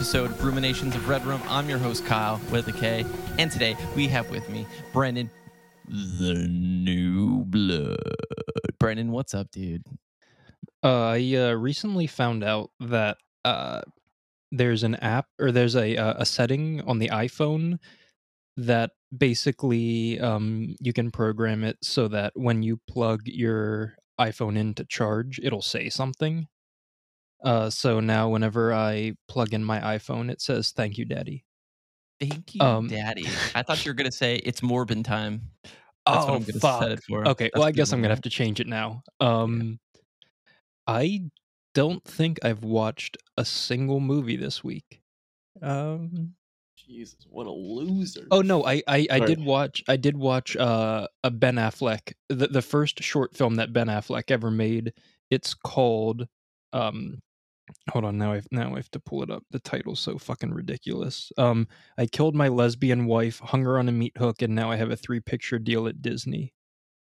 episode of Ruminations of Red Room. I'm your host, Kyle, with a K. And today we have with me Brendan, the new blood. Brendan, what's up, dude? Uh, I uh, recently found out that uh, there's an app or there's a uh, a setting on the iPhone that basically um, you can program it so that when you plug your iPhone in to charge, it'll say something. Uh, so now whenever I plug in my iPhone, it says "Thank you, Daddy." Thank you, Um, Daddy. I thought you were going to say it's Morbin time. That's what oh I'm going to fuck! set it for. Okay, That's well I guess I'm gonna have to change it now. Um, I don't think I've watched a single movie this week. Um, Jesus, what a loser. Oh no, I I, I did watch I did watch uh a Ben Affleck the the first short film that Ben Affleck ever made. It's called um hold on now i've now I have to pull it up. The title's so fucking ridiculous. Um I killed my lesbian wife, hung her on a meat hook, and now I have a three picture deal at Disney.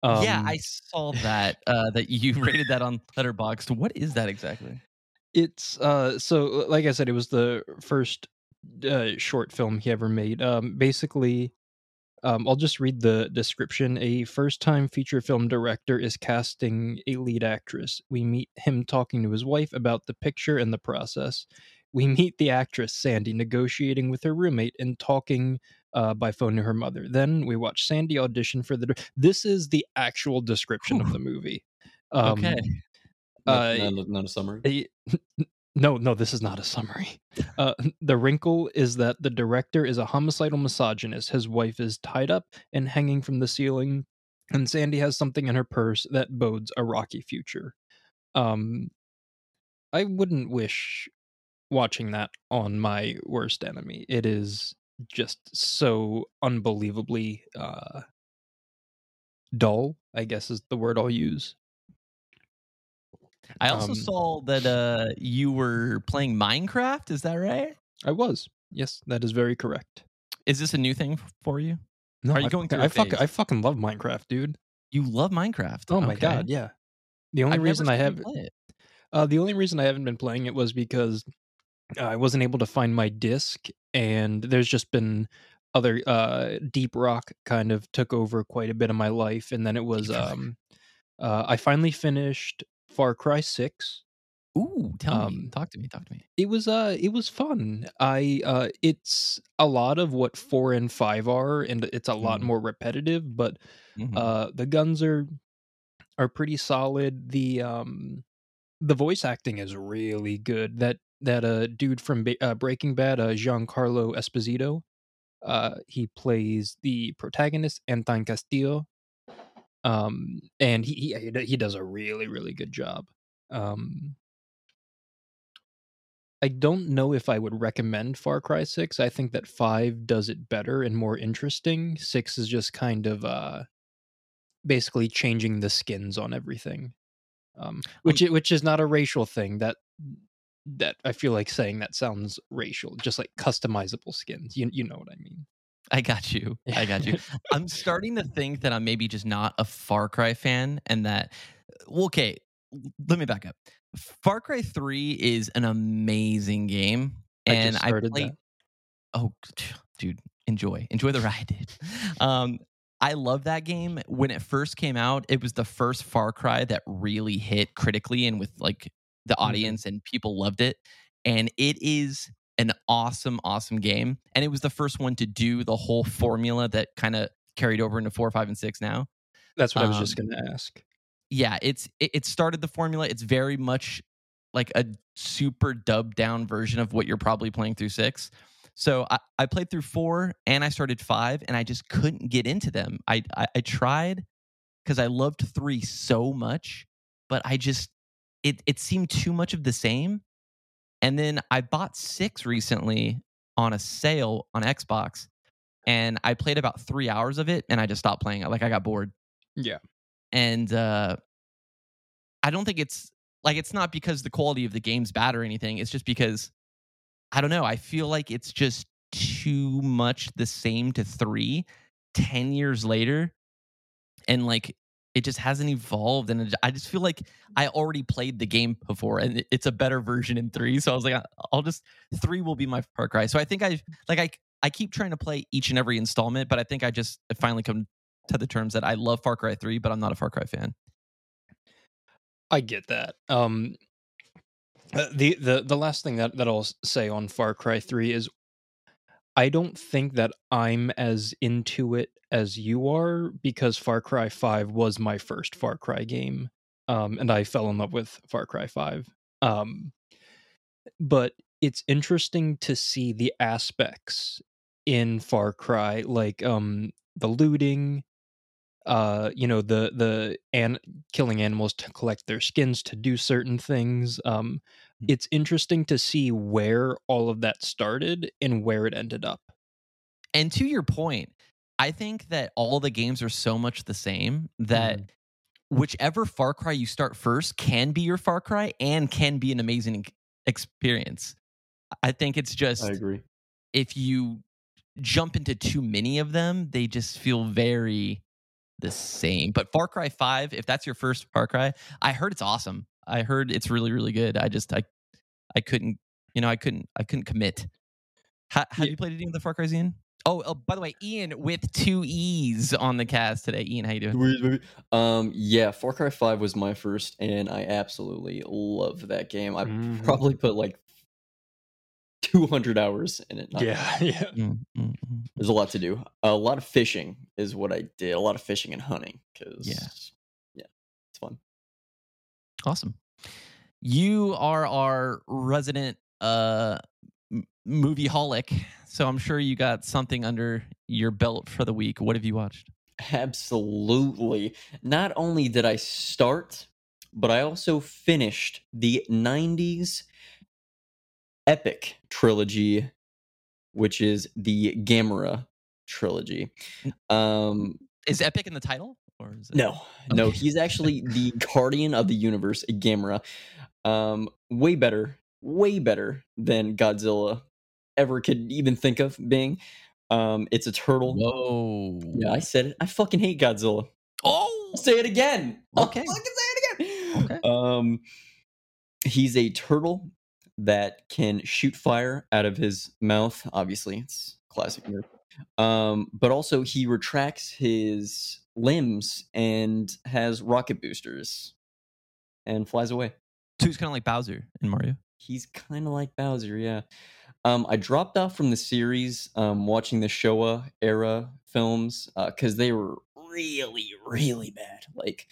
Um, yeah, I saw that, uh, that you rated that on Letterboxd. What is that exactly? it's uh so like i said it was the first uh, short film he ever made um basically um i'll just read the description. A first time feature film director is casting a lead actress. We meet him talking to his wife about the picture and the process. We meet the actress sandy negotiating with her roommate and talking uh, by phone to her mother. Then we watch sandy audition for the this is the actual description of the movie. Um, Okay. Not, uh, not, a- not a summary. a- no, no, this is not a summary. Uh, the wrinkle is that the director is a homicidal misogynist. His wife is tied up and hanging from the ceiling, and Sandy has something in her purse that bodes a rocky future. Um, I wouldn't wish watching that on my worst enemy. It is just so unbelievably uh, dull. I guess is the word I'll use. I also Um, saw that uh, you were playing Minecraft. Is that right? I was. Yes, that is very correct. Is this a new thing for you? No, Are you I going through I phase? I fucking love Minecraft, dude. You love Minecraft. Oh my god, yeah. The only I've reason I have, you play it. uh, the only reason I haven't been playing it was because I wasn't able to find my disc, and there's just been other uh deep rock kind of took over quite a bit of my life, and then it was um, uh, I finally finished Far Cry Six. Ooh, tell me. um, Talk to me. Talk to me. It was uh, it was fun. I uh, it's a lot of what four and five are, and it's a lot Mhm. more repetitive, but Mhm. uh the guns are are pretty solid the um the voice acting is really good that that uh dude from Ba- uh, breaking bad uh giancarlo esposito uh he plays the protagonist anton castillo um and he he, he does a really really good job um I don't know if I would recommend Far Cry 6. I think that 5 does it better and more interesting. 6 is just kind of uh basically changing the skins on everything. Um which i- which is not a racial thing. That that I feel like saying that sounds racial, just like customizable skins. You you know what I mean. I got you. I got you. I'm starting to think that I'm maybe just not a Far Cry fan, and that well, okay. Let me back up. Far Cry Three is an amazing game, I and I started played. that. Oh, dude, enjoy, enjoy the ride. Um, I love that game. When it first came out, it was the first Far Cry that really hit critically and with like the Mhm. audience, and people loved it. And it is an awesome, awesome game. And it was the first one to do the whole formula that kind of carried over into four, five, and six now That's what I was just Um, going to ask. yeah, it's it, it started the formula. It's very much like a super dubbed down version of what you're probably playing through six. So I, I played through four and I started five and I just couldn't get into them. I I, I tried because I loved three so much, but I just it it seemed too much of the same. And then I bought six recently on a sale on Xbox, and I played about three hours of it and I just stopped playing it. Like I got bored Yeah. and uh i don't think it's like it's not because the quality of the game's bad or anything it's just because i don't know i feel like it's just too much the same to three 10 years later and like it just hasn't evolved, and I just feel like I already played the game before, and it's a better version in three. So I was like, I'll just three will be my Far Cry. So I think I like I I keep trying to play each and every installment, but I think I just finally come to the terms that I love Far Cry three, but I'm not a Far Cry fan. I get that. Um, uh, the the the last thing that that I'll say on Far Cry Three is, I don't think that I'm as into it as you are because Far Cry Five was my first Far Cry game, um, and I fell in love with Far Cry Five. Um, but it's interesting to see the aspects in Far Cry, like um the looting, uh you know the the and killing animals to collect their skins to do certain things um Mm. it's interesting to see where all of that started and where it ended up And to your point, I think that all the games are so much the same that whichever Far Cry you start first can be your Far Cry and can be an amazing experience. I think it's just I agree. if you jump into too many of them, they just feel very the same. But Far Cry 5, if that's your first Far Cry, I heard it's awesome. I heard it's really really good. I just I I couldn't, you know, I couldn't I couldn't commit. Ha, have Yeah. you played any of the Far Cry's Ian? Oh, oh, by the way, Ian with two E's on the cast today. Ian, how you doing? Um, yeah, Far Cry Five was my first, and I absolutely love that game. I Mhm. probably put like two hundred hours in it. not- yeah yeah Mm, mm, mm. there's a lot to do. A lot of fishing is what I did. A lot of fishing and hunting because Yeah. yeah, it's fun. Awesome. You are our resident uh movie holic, so I'm sure you got something under your belt for the week. What have you watched? Absolutely. Not only did I start, but I also finished the 90s epic trilogy, which is the Gamera trilogy. Um, Is Epic in the title? Or is it no, no, he's actually the guardian of the universe, Gamera. Um, way better, way better than Godzilla ever could even think of being. Um, it's a turtle. Whoa. Yeah, I said it. I fucking hate Godzilla. Oh I'll say it again. Okay. I'll fucking say it again. Okay. Um, he's a turtle that can shoot fire out of his mouth. Obviously, it's classic nerd. Um, but also he retracts his limbs and has rocket boosters and flies away. So he's kind of like Bowser in Mario. He's kind of like Bowser, yeah. Um, I dropped off from the series, um, watching the Showa era films because they were really, really bad. Like,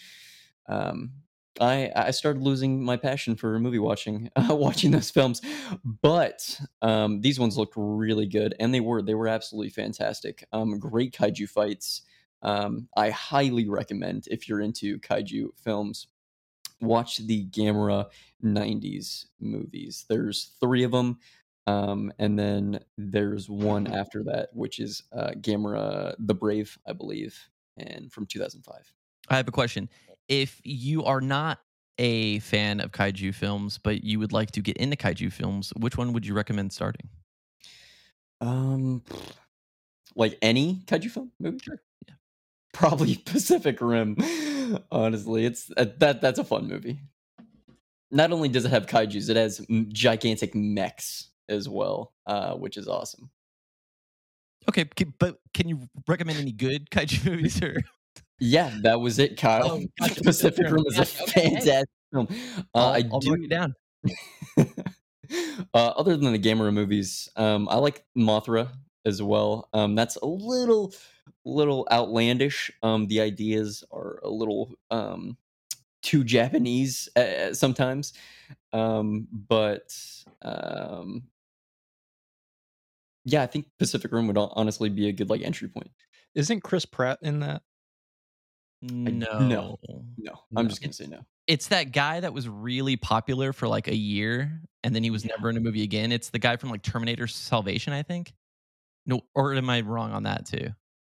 um, I I started losing my passion for movie watching, uh, watching those films. But um, these ones looked really good, and they were they were absolutely fantastic. Um, great kaiju fights. Um, I highly recommend if you're into kaiju films, watch the Gamera 90s movies. There's three of them. Um, and then there's one after that, which is uh, Gamera the Brave, I believe, and from 2005. I have a question. If you are not a fan of kaiju films, but you would like to get into kaiju films, which one would you recommend starting? Um, like any kaiju film movie? Sure, yeah. Probably Pacific Rim. Honestly, it's uh, that that's a fun movie. Not only does it have kaiju's, it has m- gigantic mechs as well, uh, which is awesome. Okay, but can you recommend any good kaiju movies? Or Yeah, that was it, Kyle. Oh, gotcha. Pacific Rim is a Gotcha. Okay, fantastic film. Uh, I'll, I I'll do. mark it down. uh, other than the Gamera movies, um, I like Mothra as well. Um, that's a little, little outlandish. Um, the ideas are a little um, too Japanese uh, sometimes, um, but um, yeah, I think Pacific Rim would honestly be a good like entry point. isn't chris pratt in that No, no. No, I'm No. just gonna say no. It's that guy that was really popular for like a year, and then he was Yeah. never in a movie again. It's the guy from like Terminator Salvation, I think. No, or am I wrong on that too?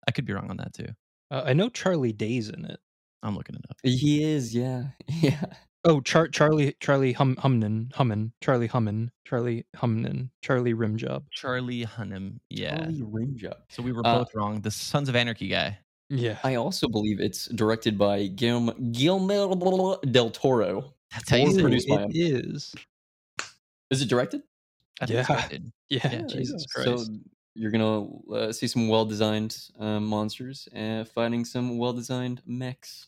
I could be wrong on that too. uh, i know charlie day's in it I'm looking it up. He is, yeah, yeah. oh Char- charlie charlie hum humnin hummin charlie hummin charlie humnin charlie rimjob Charlie Hunnam. Yeah. Charlie Rimjob. So we were Uh, both wrong. The Sons of Anarchy guy. Yeah. I also believe it's directed by Guillermo, Guillermo del Toro. That's how you Or say produced by him. it is. Is it directed? I think it's Yeah. directed. Yeah, Yeah, there you Jesus So you're gonna uh, see some well-designed um, monsters and fighting some well-designed mechs.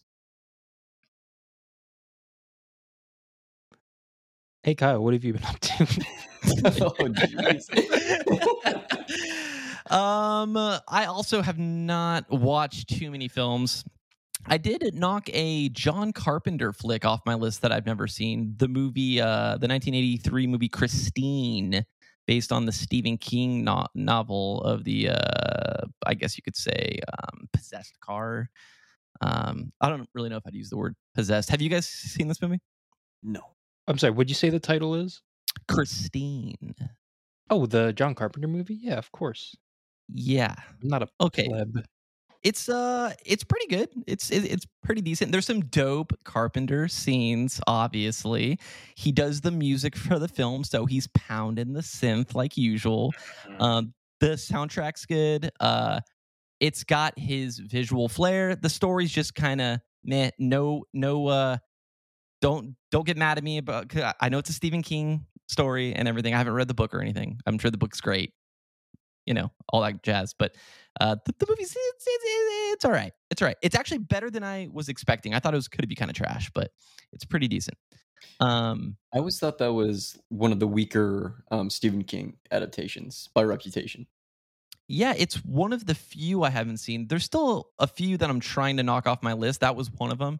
hey Kyle, what have you been up to? oh, jeez. um, I also have not watched too many films. I did knock a John Carpenter flick off my list that I've never seen. The movie, uh, the 1983 movie Christine, based on the Stephen King no- novel of the, uh, I guess you could say, um, possessed car. Um, I don't really know if I'd use the word possessed. Have you guys seen this movie? no. I'm sorry, what'd you say the title is? Christine. Oh, the John Carpenter movie? Yeah, of course. Yeah. I'm not a Okay. pleb. it's uh it's pretty good. It's it, it's pretty decent. There's some dope carpenter scenes obviously. He does the music for the film so he's pounding the synth like usual. Um the soundtrack's good. Uh it's got his visual flair. The story's just kind of meh. No no uh don't don't get mad at me about i know it's a stephen king story and everything. I haven't read the book or anything. I'm sure the book's great you know all that jazz but uh the, the movie's it's, it's, it's all right it's all right. It's actually better than i was expecting. I thought it was could be kind of trash but it's pretty decent. Um I always thought that was one of the weaker um, Stephen King adaptations by reputation. yeah it's one of the few i haven't seen. There's still a few that i'm trying to knock off my list that was one of them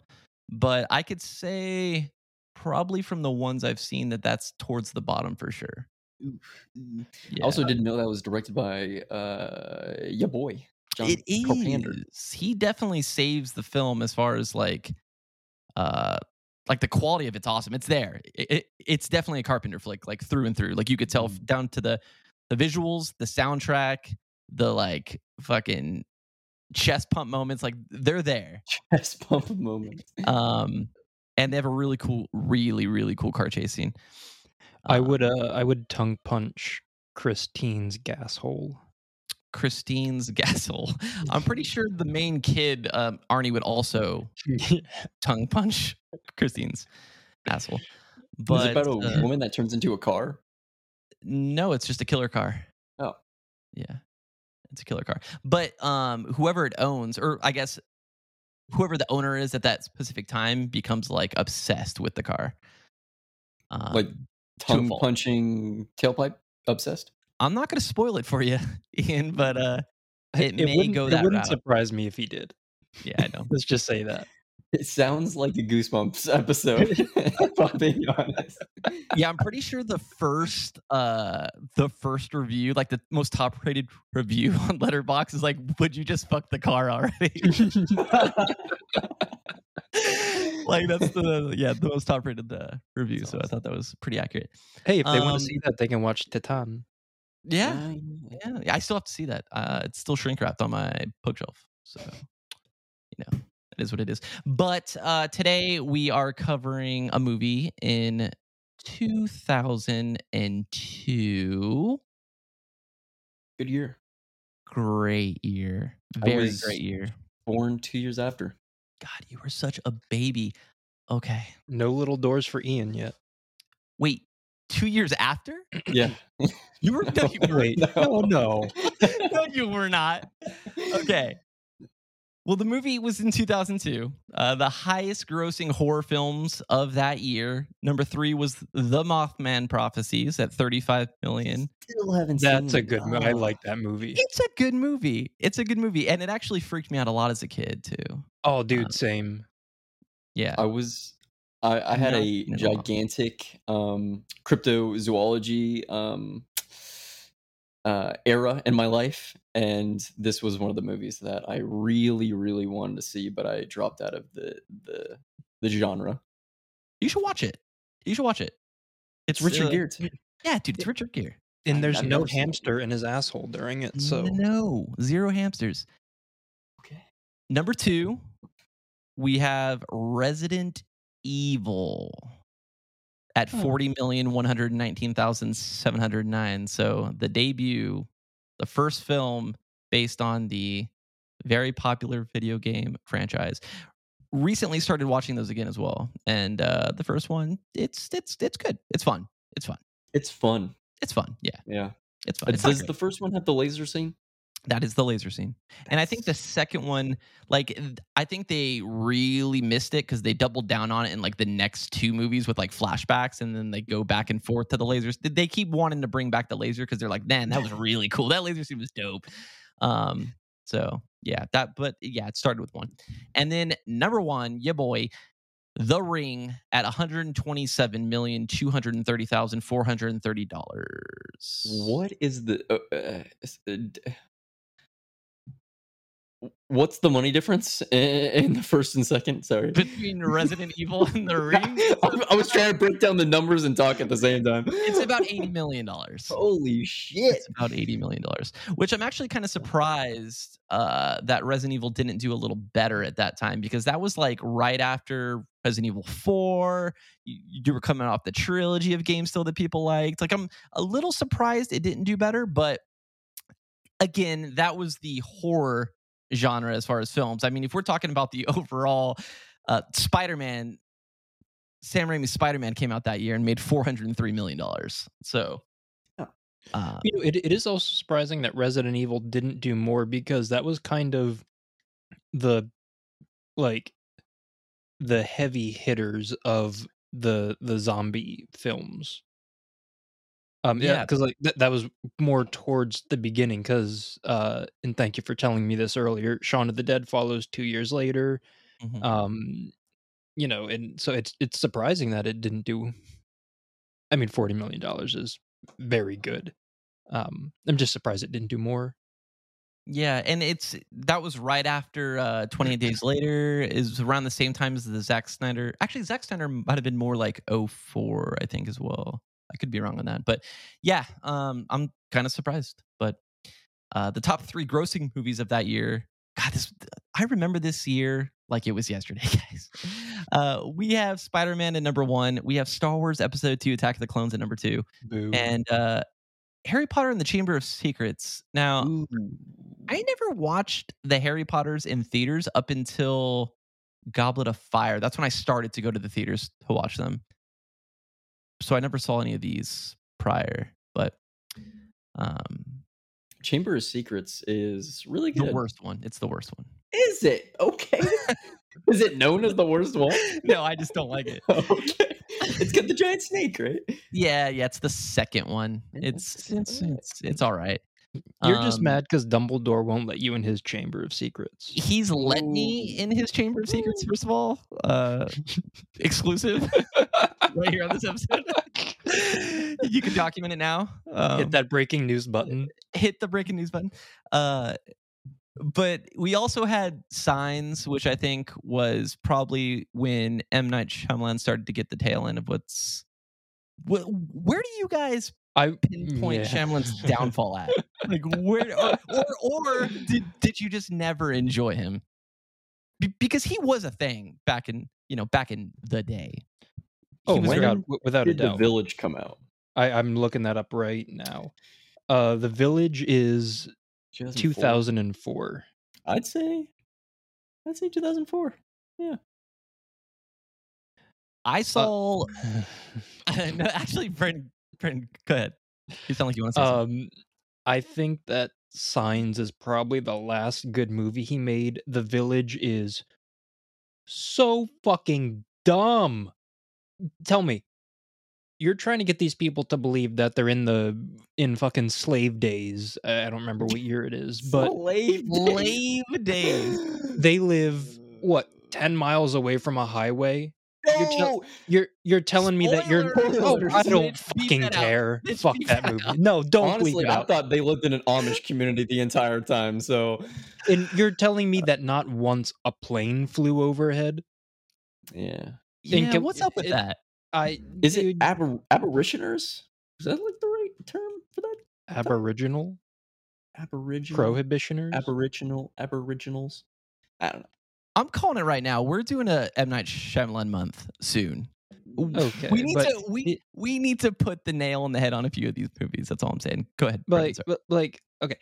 but i could say probably from the ones i've seen that that's towards the bottom for sure I yeah. also didn't know that was directed by uh, your boy John it Carpenter. is. He definitely saves the film as far as like, uh, like the quality of it's awesome. It's there. It, it- it's definitely a Carpenter flick, like through and through. Like you could tell f- down to the the visuals, the soundtrack, the like fucking chest pump moments. Like they're there. Chest pump moments. Um, and they have a really cool, really really cool car chase scene. I Uh, would uh I would tongue punch Christine's gas hole. Christine's Gassel. I'm pretty sure the main kid, um, Arnie, would also tongue punch Christine's asshole. Is But it about a uh, woman that turns into a car? no, it's just a killer car. Oh. Yeah. It's a killer car. But um whoever it owns, or I guess whoever the owner is at that specific time becomes like obsessed with the car. Um, like tongue punching tailpipe obsessed? I'm not gonna spoil it for you, Ian, but uh It may wouldn't- go it that wouldn't route. surprise me if he did. yeah, I know. Let's just say that. It sounds like a Goosebumps episode, if I'm being honest. yeah, I'm pretty sure the first uh the first review, like the most top rated review on Letterboxd is like, would you just fuck the car already? Like that's the yeah, the most top rated uh, review. That's So I thought that was pretty accurate. Hey, if they want Um, to see that, they can watch Titane. Yeah. Yeah. yeah, I still have to see that. Uh it's still shrink wrapped on my bookshelf. So you know, it is what it is. But uh today we are covering a movie in 2002. Good year. Great year. Very great year. Born two years after. God, you were such a baby. Okay. No little doors for Ian yet. Wait, two years after? Yeah. You were no, you were, Wait, No. no, no. no, you were not. Okay. Well, the movie was in 2002. Uh, the highest grossing horror films of that year. Number three was The Mothman Prophecies at 35 million. Still haven't That's seen a it. good movie. I like that movie. It's a good movie. It's a good movie. And it actually freaked me out a lot as a kid, too. Oh, dude, same. Yeah. I was I, I had No, a no. gigantic um cryptozoology um uh era in my life and this was one of the movies that I really really wanted to see but I dropped out of the the the genre. You should watch it. You should watch it. It's Richard uh, Gere too. Yeah, dude, it's Richard Gere. And I- there's I've no never seen it. hamster in his asshole during it. So no, zero hamsters. Okay. Number two, we have Resident Evil at Oh. forty million one hundred nineteen thousand seven hundred nine. So the debut, the first film based on the very popular video game franchise. Recently started watching those again as well, and uh, the first one, it's it's it's good. It's fun. It's fun. It's fun. It's fun. Yeah, Yeah. it's fun. Uh, It's Does the first one have the laser scene? That is the laser scene. And I think the second one, like, I think they really missed it because they doubled down on it in like the next two movies with like flashbacks and then they go back and forth to the lasers. They- They keep wanting to bring back the laser because they're like, man, that was really cool. That laser scene was dope. Um, so yeah, that, but yeah, it started with one. And then number one, yeah, boy, The Ring at $127,230,430. What is the uh, uh, uh, d- What's the money difference in the first and second? Sorry. Between Resident Evil and The Ring? I was trying to break down the numbers and talk at the same time. It's about eighty million dollars. Holy shit! It's about eighty million dollars, which I'm actually kind of surprised uh, that Resident Evil didn't do a little better at that time because that was like right after Resident Evil Four. You, you were coming off the trilogy of games still that people liked. Like I'm a little surprised it didn't do better, but again, that was the horror genre as far as films. I mean, if we're talking about the overall uh, Spider-Man, Sam Raimi's Spider-Man came out that year and made 403 million dollars. So, uh, You know, it, it is also surprising that Resident Evil didn't do more because that was kind of the like the heavy hitters of the the zombie films. Um, yeah, Yeah. because like that that was more towards the beginning. Because uh, and thank you for telling me this earlier. Shaun of the Dead follows two years later. mhm. Um, you know, and so it's it's surprising that it didn't do. I mean, forty million dollars is very good. Um, I'm just surprised it didn't do more. Yeah, and it's that was right after uh 28 Days Later is around the same time as the Zack Snyder. Actually, Zack Snyder might have been more like 04, I think, as well. I could be wrong on that, but yeah, um, I'm kind of surprised. But uh, the top three grossing movies of that year. God, this I remember this year like it was yesterday, guys. Uh, we have Spider Man at number one. We have Star Wars Episode Two: Attack of the Clones at number two, Boo. and uh, Harry Potter and the Chamber of Secrets. Now, Ooh. I never watched the Harry Potters in theaters up until Goblet of Fire. That's when I started to go to the theaters to watch them. So I never saw any of these prior, but um, Chamber of Secrets is really the worst one. It's the worst one. Is it okay? is it known as the worst one? No, I just don't like it. okay, it's got the giant snake, right? Yeah, yeah, it's the second one. It's it's it's, it's all right. You're just Um, mad because Dumbledore won't let you in his chamber of secrets. He's let me in his Chamber of Secrets. First of all, uh, exclusive right here on this episode. you can document it now. Um, Hit that breaking news button. hit the breaking news button. Uh, but we also had Signs, which I think was probably when M Night Shyamalan started to get the tail end of what's. Wh- where do you guys I pinpoint yeah. Shyamalan's downfall at? Like where, or, or, or did did you just never enjoy him? Be- because he was a thing back in you know back in the day. Oh, He was when without, very- without a Did the doubt. Village come out? I, I'm looking that up right now. Uh, the Village is 2004? 2004. I'd say, I'd say 2004. Yeah. I saw. no, actually, Brent, Brent, go ahead. You sound like you want to say something. I think that Signs is probably the last good movie he made. The Village is so fucking dumb. Tell me, you're trying to get these people to believe that they're in the in fucking slave days. I don't remember what year it is, but Slave Slave days. they live what uh, 10 miles away from a highway. You're tell- You're you're telling me that you're Oh. I don't fucking that out. care. Fuck that that movie. No, don't Honestly, bleep it I out. thought they lived in an Amish community the entire time. So, And you're telling me that not once a plane flew overhead? yeah. Yeah, it- what's up with it- that? I Is it dude, aber- aboriginers? Is that like the right term for that? aboriginal Aboriginal. prohibitioners? Aboriginal. Aboriginals. I don't know. I'm calling it right now. We're doing a M Night Shyamalan month soon. Okay, we need but to we it- we need to put the nail on the head on a few of these movies. That's all I'm saying. Go ahead. Brendan, like but like okay,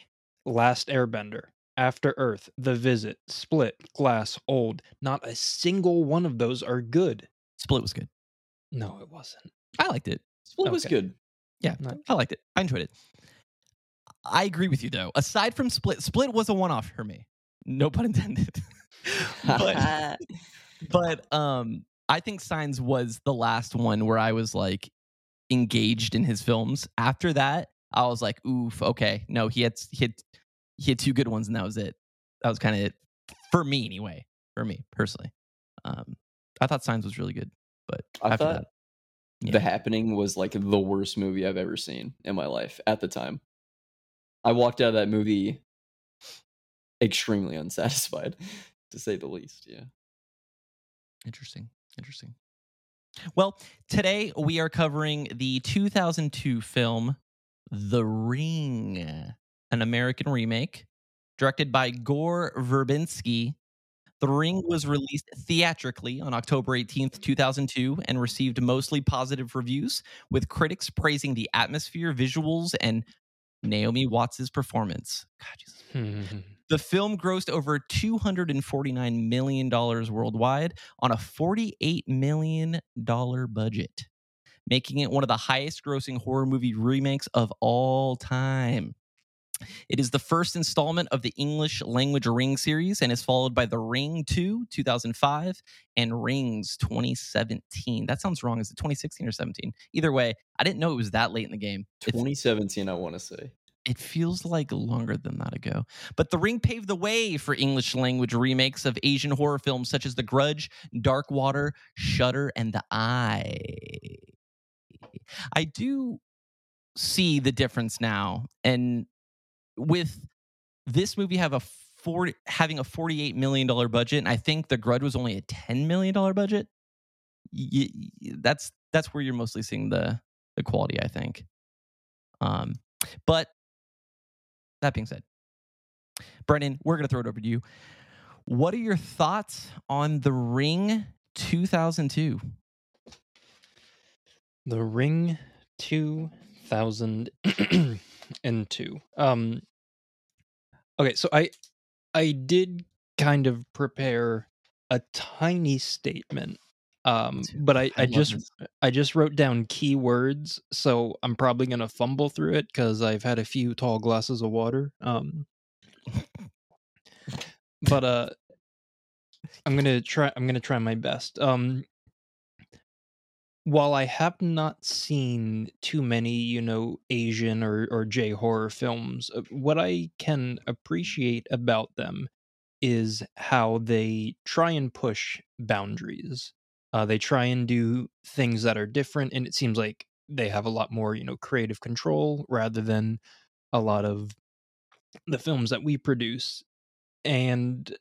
Last Airbender. After Earth, The Visit, Split, Glass, Old. Not a single one of those are good. Split was good. No, it wasn't. I liked it. Split was good. Yeah, Not- I liked it. I enjoyed it. I agree with you though. Aside from Split, Split was a one-off for me. No pun intended. but but um I think Signs was the last one where I was like engaged in his films. After that, I was like, oof, okay. No, he had he had he had two good ones and that was it. That was kind of it for me anyway. For me personally. Um I thought Signs was really good, but I after thought that, yeah. The Happening was like the worst movie I've ever seen in my life at the time. I walked out of that movie extremely unsatisfied, to say the least. Yeah. Interesting. Interesting. Well, today we are covering the 2002 film The Ring, an American remake directed by Gore Verbinski. The Ring was released theatrically on October 18th, 2002, and received mostly positive reviews, with critics praising the atmosphere, visuals, and Naomi Watts' performance. God. Hmm. The film grossed over $249 million worldwide on a $48 million budget, making it one of the highest grossing horror movie remakes of all time. It is the first installment of the English language Ring series and is followed by The Ring 2, 2005, and Rings 2017. That sounds wrong. Is it 2016 or 17? Either way, I didn't know it was that late in the game. It 2017, I want to say. It feels like longer than that ago. But The Ring paved the way for English language remakes of Asian horror films such as The Grudge, Dark Water, Shutter, and The Eye. I do see the difference now. And with this movie have a 40, having a $48 million budget, and I think The Grudge was only a $10 million budget. That's that's where you're mostly seeing the the quality, I think. Um, but that being said, Brendan, we're going to throw it over to you. What are your thoughts on The Ring 2002? The Ring 2002. Um Okay, so I I did kind of prepare a tiny statement. Um but I I love just this. I just wrote down keywords, so I'm probably going to fumble through it cuz I've had a few tall glasses of water. Um but uh I'm going to try I'm going to try my best. Um while I have not seen too many, you know, Asian or or J horror films, uh, what I can appreciate about them is how they try and push boundaries. Uh, they try and do things that are different, and it seems like they have a lot more, you know, creative control rather than a lot of the films that we produce. And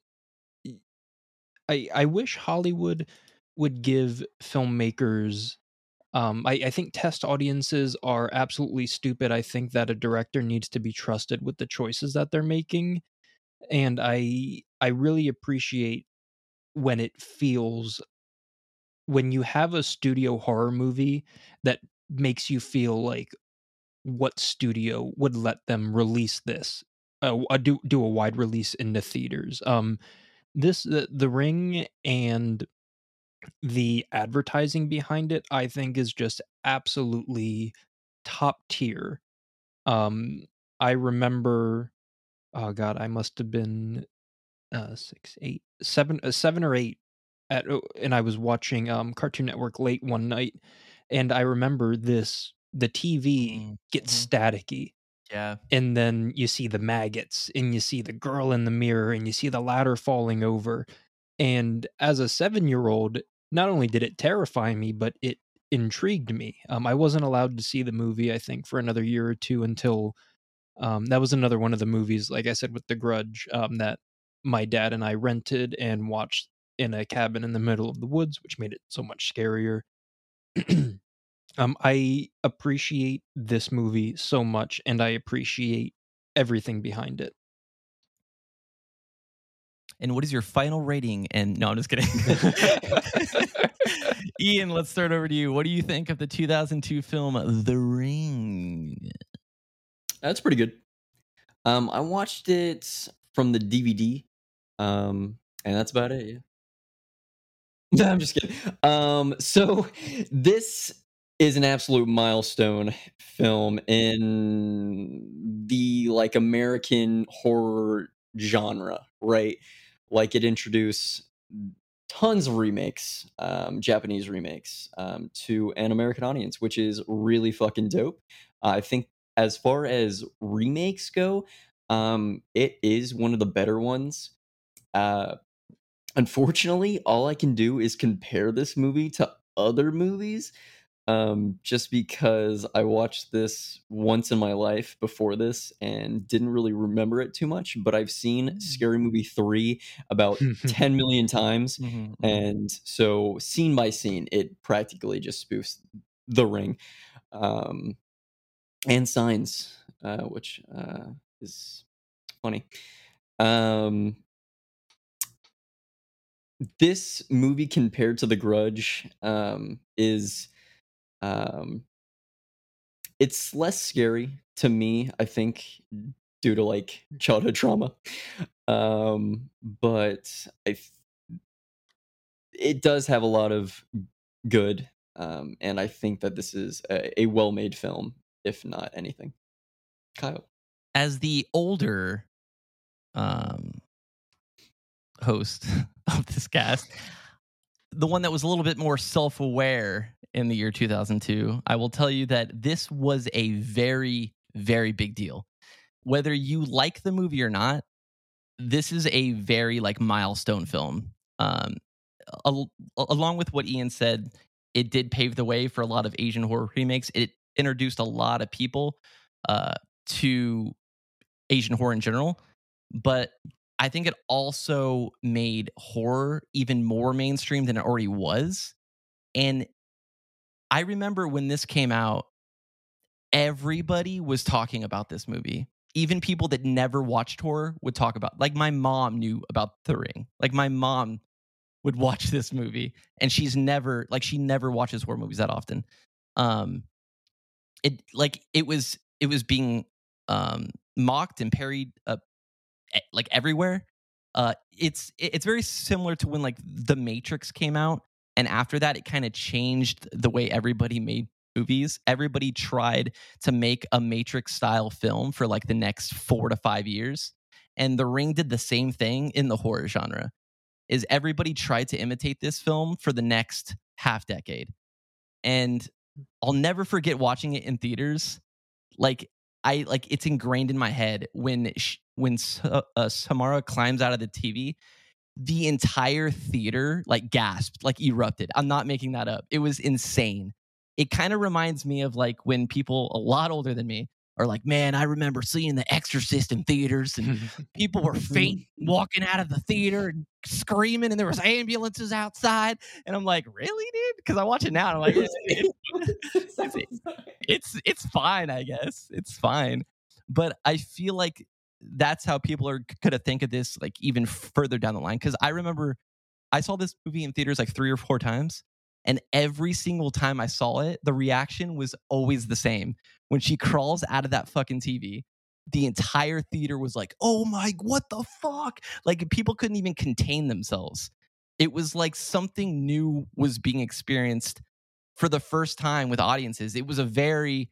I I wish Hollywood would give filmmakers um, I, I think test audiences are absolutely stupid. I think that a director needs to be trusted with the choices that they're making, and I I really appreciate when it feels when you have a studio horror movie that makes you feel like what studio would let them release this uh, do do a wide release into theaters um this the, the ring and the advertising behind it i think is just absolutely top tier um i remember oh god i must have been uh six eight seven uh, seven or eight at uh, and i was watching um cartoon network late one night and i remember this the tv Mm, gets mhm. staticky Yeah. and then you see the maggots and you see the girl in the mirror and you see the ladder falling over and as a seven year old not only did it terrify me but it intrigued me um, i wasn't allowed to see the movie i think for another year or two until um, that was another one of the movies like i said with the grudge um, that my dad and i rented and watched in a cabin in the middle of the woods which made it so much scarier um, i appreciate this movie so much and i appreciate everything behind it And what is your final rating? And no, I'm just kidding. Ian, let's start over to you. What do you think of the 2002 film The Ring? That's pretty good. Um, I watched it from the DVD, um, and that's about it. Yeah. No, I'm just kidding. Um, so this is an absolute milestone film in the like American horror genre, right? Like it introduced tons of remakes, um, Japanese remakes, um, to an American audience, which is really fucking dope. I think as far as remakes go, um, it is one of the better ones. Uh, unfortunately, all I can do is compare this movie to other movies um, just because I watched this once in my life before this and didn't really remember it too much. But I've seen Mm. Scary Movie 3 about 10 million times. Mhm, mhm. And so, scene by scene, it practically just spoofs the ring um, and signs, uh, which uh, is funny. Um, this movie compared to The Grudge um, is um, it's less scary to me, I think, due to like childhood trauma. Um, but I, it does have a lot of good, um, and I think that this is a, a well-made film, if not anything. Kyle, as the older um, host of this cast, the one that was a little bit more self aware in the year 2002, I will tell you that this was a very, very big deal. Whether you like the movie or not, this is a very like milestone film. Um, al- along with what Ian said, it did pave the way for a lot of Asian horror remakes. It introduced a lot of people uh, to Asian horror in general, but I think it also made horror even more mainstream than it already was. And I remember when this came out, everybody was talking about this movie. Even people that never watched horror would talk about. Like my mom knew about The Ring. Like my mom would watch this movie, and she's never like she never watches horror movies that often. Um, it like it was it was being um mocked and parried uh, like everywhere. Uh, it's it's very similar to when like The Matrix came out, and after that, it kind of changed the way everybody made movies. Everybody tried to make a Matrix style film for like the next four to five years, and The Ring did the same thing in the horror genre. Is everybody tried to imitate this film for the next half decade, and I'll never forget watching it in theaters. Like I like it's ingrained in my head when sh- when uh, Samara climbs out of the TV, the entire theater like gasped, like erupted. I'm not making that up. It was insane. It kind of reminds me of like when people a lot older than me are like, "Man, I remember seeing The Exorcist in theaters and people were faint walking out of the theater and screaming and there was ambulances outside." And I'm like, "Really, dude?" Cuz I watch it now and I'm like, "It's- it's- it's it's fine, I guess. It's fine. But I feel like that's how people are going to think of this like even further down the line cuz I remember I saw this movie in theaters like 3 or 4 times and every single time I saw it, the reaction was always the same. When she crawls out of that fucking TV, the entire theater was like, "Oh my, what the fuck?" Like people couldn't even contain themselves. It was like something new was being experienced for the first time with audiences. It was a very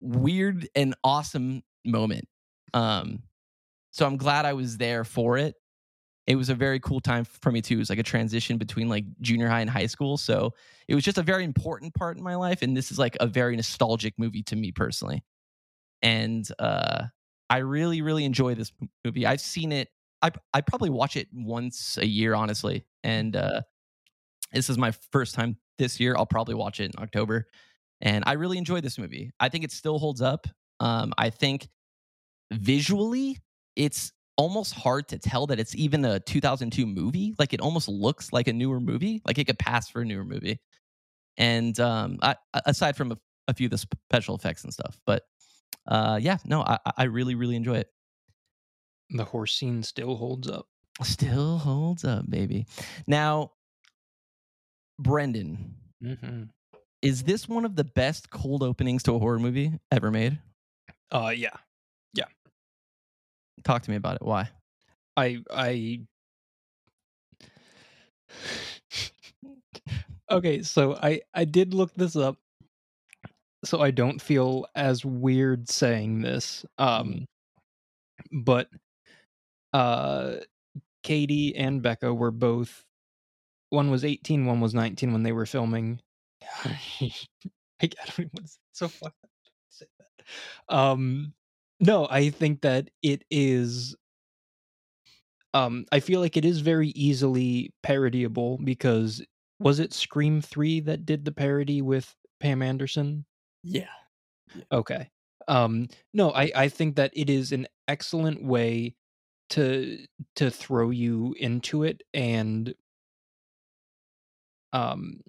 weird and awesome moment. Um, so I'm glad I was there for it. It was a very cool time for me too. It was like a transition between like junior high and high school. So it was just a very important part in my life. And this is like a very nostalgic movie to me personally. And uh, I really, really enjoy this movie. I've seen it. I I probably watch it once a year, honestly. And uh, this is my first time this year. I'll probably watch it in October. And I really enjoy this movie. I think it still holds up. Um, I think visually, it's almost hard to tell that it's even a 2002 movie. Like it almost looks like a newer movie. Like it could pass for a newer movie. And um, I, aside from a, a few of the special effects and stuff, but uh, yeah, no, I, I really, really enjoy it. the horse scene still holds up. Still holds up, baby. Now, Brendan, Mm-hmm. is this one of the best cold openings to a horror movie ever made? Uh, yeah. Talk to me about it. Why? I I Okay, so I I did look this up so I don't feel as weird saying this. Um but uh Katie and Becca were both one was 18, one was 19 when they were filming. I, I don't even want to say so fuck say that. Um no, I think that it is um I feel like it is very easily parodyable because was it Scream 3 that did the parody with Pam Anderson? Yeah. Okay. Um no, I I think that it is an excellent way to to throw you into it and um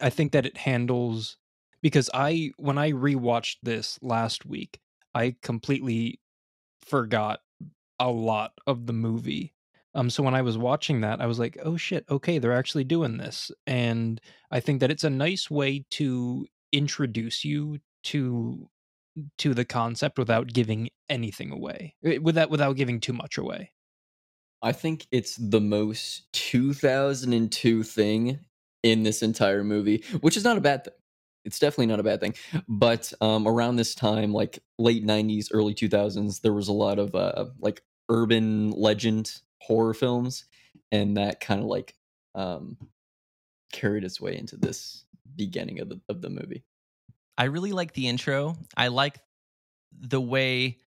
I think that it handles because I when I rewatched this last week, I completely forgot a lot of the movie. Um so when I was watching that, I was like, "Oh shit, okay, they're actually doing this." And I think that it's a nice way to introduce you to to the concept without giving anything away. eh, Without without giving too much away. I think it's the most 2002 thing in this entire movie, which is not a bad thing. It's definitely not a bad thing. But um, around this time, like late 90s, early 2000s, there was a lot of uh, like urban legend horror films, and that kind of like um, carried its way into this beginning of the of the movie. I really like the intro. I like the way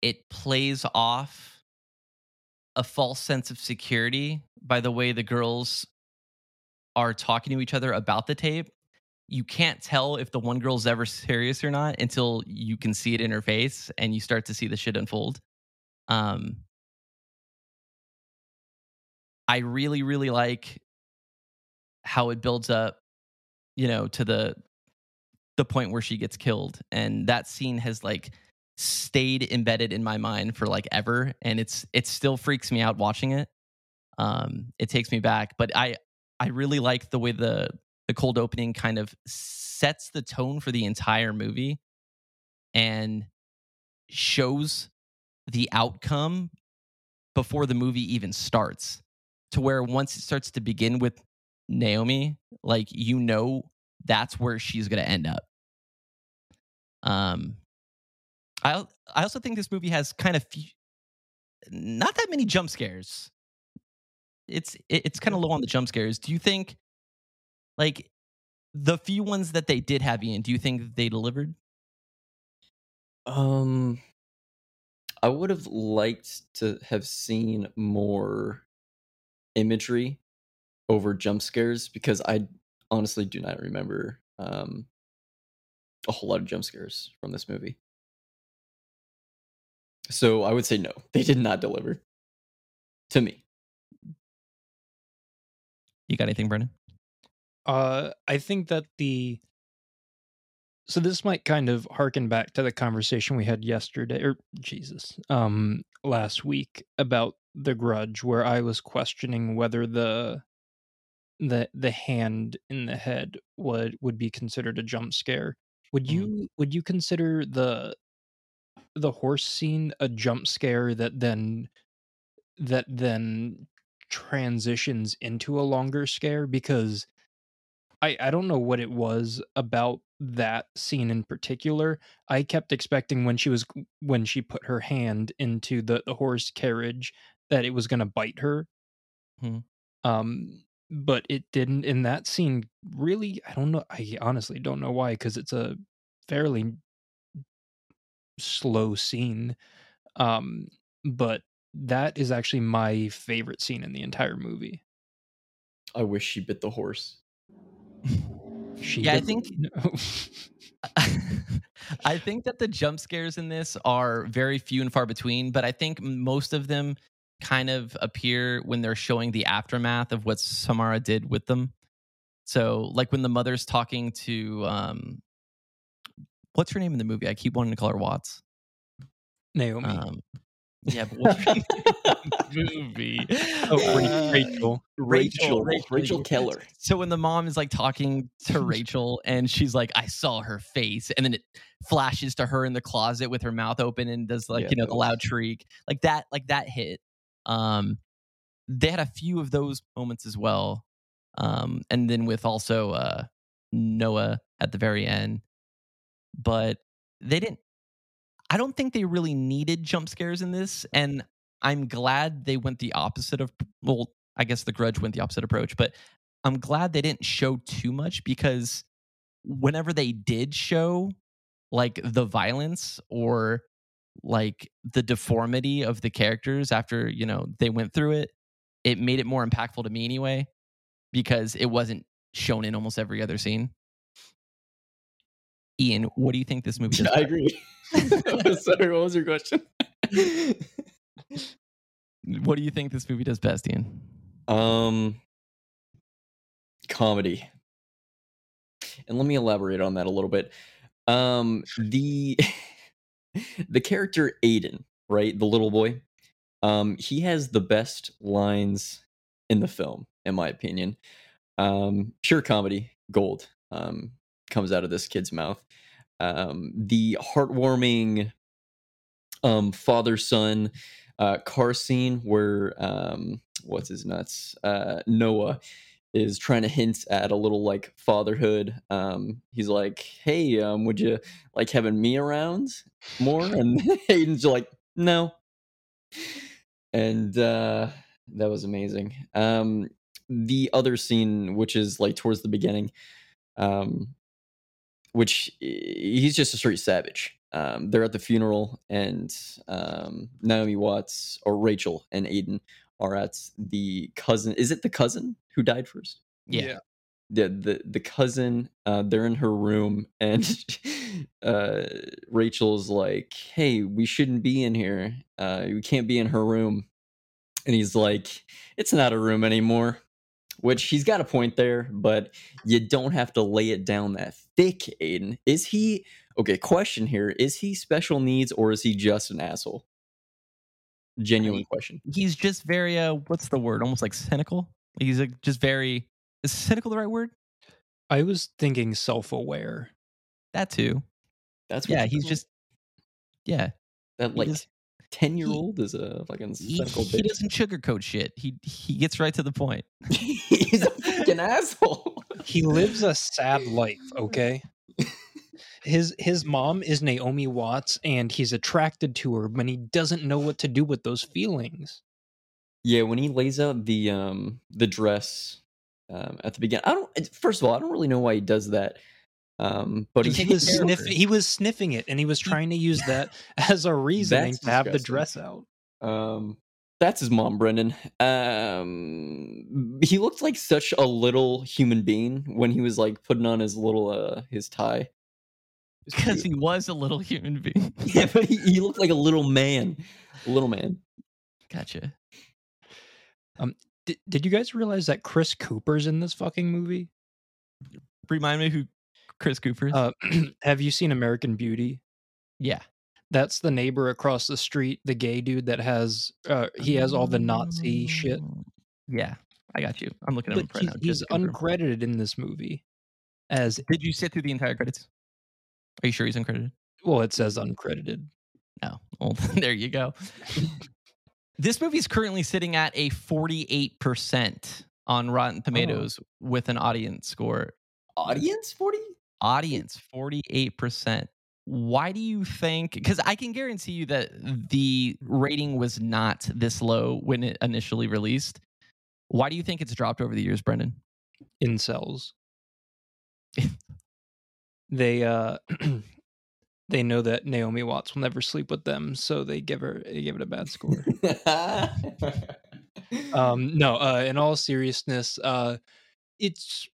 it plays off a false sense of security by the way the girls are talking to each other about the tape. You can't tell if the one girl's ever serious or not until you can see it in her face and you start to see the shit unfold. Um, I really, really like how it builds up, you know, to the the point where she gets killed and that scene has like stayed embedded in my mind for like ever and it's it still freaks me out watching it um it takes me back but i i really like the way the the cold opening kind of sets the tone for the entire movie and shows the outcome before the movie even starts to where once it starts to begin with naomi like you know that's where she's going to end up. Um, I I also think this movie has kind of few, not that many jump scares. It's it, it's kind of low on the jump scares. Do you think, like, the few ones that they did have Ian? Do you think they delivered? Um, I would have liked to have seen more imagery over jump scares because I honestly do not remember um, a whole lot of jump scares from this movie. So I would say no, they did not deliver to me. You got anything, Brennan? Uh, I think that the so this might kind of harken back to the conversation we had yesterday, or Jesus, um, last week about the Grudge, where I was questioning whether the the the hand in the head would would be considered a jump scare. Would Mhm. you would you consider the the horse scene a jump scare that then that then transitions into a longer scare because I I don't know what it was about that scene in particular. I kept expecting when she was when she put her hand into the the horse carriage that it was going to bite her. Hmm. Um but it didn't in that scene really I don't know I honestly don't know why cuz it's a fairly slow scene. Um but that is actually my favorite scene in the entire movie. I wish she bit the horse. She Yeah, I think- no. I think that the jump scares in this are very few and far between, but I think most of them kind of appear when they're showing the aftermath of what Samara did with them. So, like when the mother's talking to um what's her name in the movie? I keep wanting to call her Watts. Naomi. Um yeah, but what's her name in the movie? oh, Uh, Rachel. Rachel, Rachel, Rachel, Keller. So when the mom is like talking to Rachel and she's like, I saw her face, and then it flashes to her in the closet with her mouth open and does like, Yeah, you know, the loud shriek. Like that, like that hit. Um, they had a few of those moments as well, um, and then with also uh, Noah at the very end, but they didn't. I don't think they really needed jump scares in this, and I'm glad they went the opposite of. Well, I guess the Grudge went the opposite approach, but I'm glad they didn't show too much because whenever they did show like the violence or like the deformity of the characters after you know they went through it it made it more impactful to me anyway because it wasn't shown in almost every other scene ian what do you think this movie does I agree. Sorry, what was your question? what do you think this movie does best ian um, comedy. And let me elaborate on that a little bit. Um, the the character Aiden, right, the little boy, um, he has the best lines in the film, in my opinion. Um, pure comedy, gold, um, comes out of this kid's mouth. Um, the heartwarming um, father son uh, car scene where um, what's his nuts uh, Noah is trying to hint at a little like fatherhood. Um, he's like, "Hey, um, would you like having me around more?" And Aiden's like, "No." And uh, that was amazing. Um, the other scene, which is like towards the beginning, um, which he's just a straight savage. Um, they're at the funeral, and um, Naomi Watts or Rachel and Aiden are at the cousin. Is it the cousin who died first? yeah, The the the cousin. Uh, they're in her room, and uh, Rachel's like, "Hey, we shouldn't be in here. Uh, we can't be in her room." And he's like, "It's not a room anymore." Which he's got a point there, but you don't have to lay it down that thick, Aiden. Is he okay? Question here: Is he special needs or is he just an asshole? Genuine question. he's just very uh what's the word almost like cynical he's like just very is cynical the right word I was thinking self-aware. that too That's what yeah he's just yeah that he like just- ten year old is a fucking he, cynical he bitch. doesn't sugarcoat shit he he gets right to the point He's a fucking asshole. He lives a sad life, okay? His his mom is Naomi Watts and he's attracted to her, but he doesn't know what to do with those feelings. Yeah, when he lays out the um the dress um at the beginning, I don't. First of all, I don't really know why he does that. Um, but he, he was sniffing he was sniffing it and he was trying to use that as a reasoning That's to have the dress out. Um, that's his mom, Brendan. Um, he looked like such a little human being when he was like putting on his little uh his tie. Because he was a little human being yeah, but he, he looked like a little man, a little man. gotcha Did, did you guys realize that Chris Cooper's in this fucking movie? remind me who chris cooper Uh, have you seen American Beauty? yeah That's the neighbor across the street, the gay dude that has uh he has all the Nazi shit. yeah i got you i'm looking at him right now he's uncredited in this movie. As did you sit through the entire credits are you sure he's uncredited well, it says uncredited. No. Well, there you go. this movie is currently sitting at a 48% on Rotten Tomatoes with an audience score. Audience forty. Audience 48%. Why do you think? Because I can guarantee you that the rating was not this low when it initially released. Why do you think it's dropped over the years, Brendan? incels. they uh they know that Naomi Watts will never sleep with them, so they give her they give it a bad score. um no, uh in all seriousness, uh it's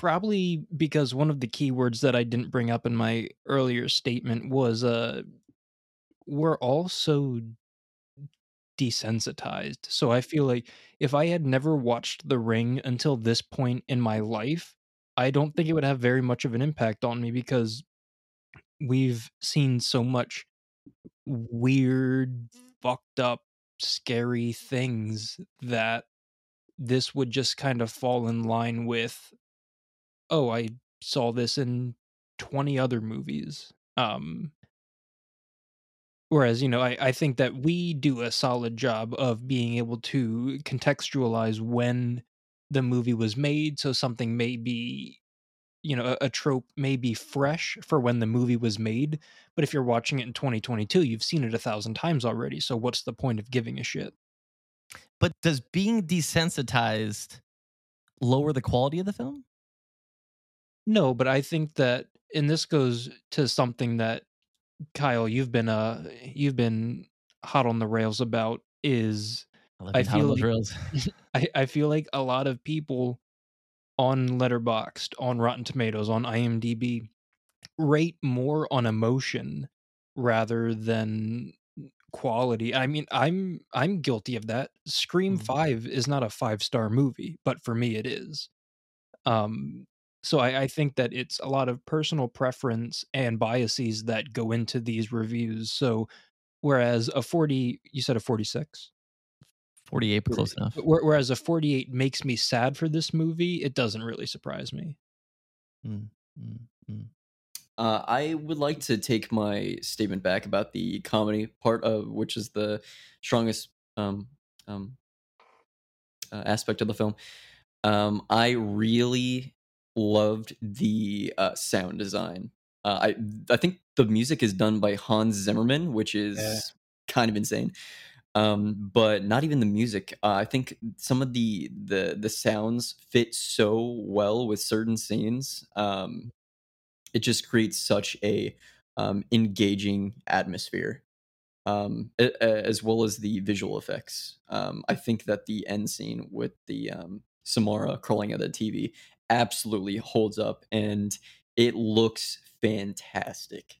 probably because one of the keywords that I didn't bring up in my earlier statement was uh we're all so desensitized. So I feel like if I had never watched The Ring until this point in my life, I don't think it would have very much of an impact on me because we've seen so much weird, fucked up, scary things that this would just kind of fall in line with oh, I saw this in 20 other movies. Um Whereas, you know, I, I think that we do a solid job of being able to contextualize when the movie was made. So something may be, you know, a, a trope may be fresh for when the movie was made. But if you're watching it in 2022, you've seen it a thousand times already. So what's the point of giving a shit? But does being desensitized lower the quality of the film? No, but I think that, and this goes to something that Kyle, you've been uh, you've been hot on the rails about is I feel like. I, I feel like a lot of people on Letterboxd, on Rotten Tomatoes, on IMDb rate more on emotion rather than quality. I mean, I'm I'm guilty of that. Scream Mhm. 5 is not a five-star movie, but for me it is. Um so I, I think that it's a lot of personal preference and biases that go into these reviews. So whereas a 40 you said a 46 48, but close enough. Whereas a 48 makes me sad for this movie it doesn't really surprise me Mm, mm, mm. Uh, I would like to take my statement back about the comedy part of which is the strongest um, um, uh, aspect of the film. Um, I really loved the uh, sound design. Uh, I I think the music is done by Hans Zimmerman, which is Yeah. kind of insane. Um, but not even the music. Uh, I think some of the the the sounds fit so well with certain scenes. Um, it just creates such a um, engaging atmosphere um, as well as the visual effects. Um, I think that the end scene with the um, Samara crawling at the TV absolutely holds up, and it looks fantastic.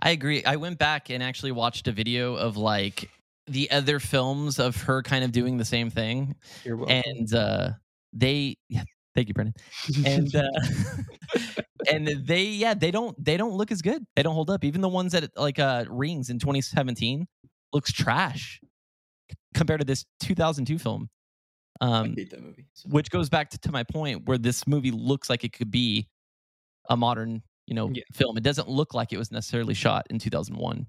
I agree. I went back and actually watched a video of like the other films of her kind of doing the same thing. You're welcome. And uh they yeah, thank you, Brendan. And uh and they yeah, they don't they don't look as good. They don't hold up. Even the ones that like uh Rings in 2017 looks trash compared to this 2002 film. I Um hate that movie. so which goes back to, to my point where this movie looks like it could be a modern you know Yeah. film it doesn't look like it was necessarily shot in 2001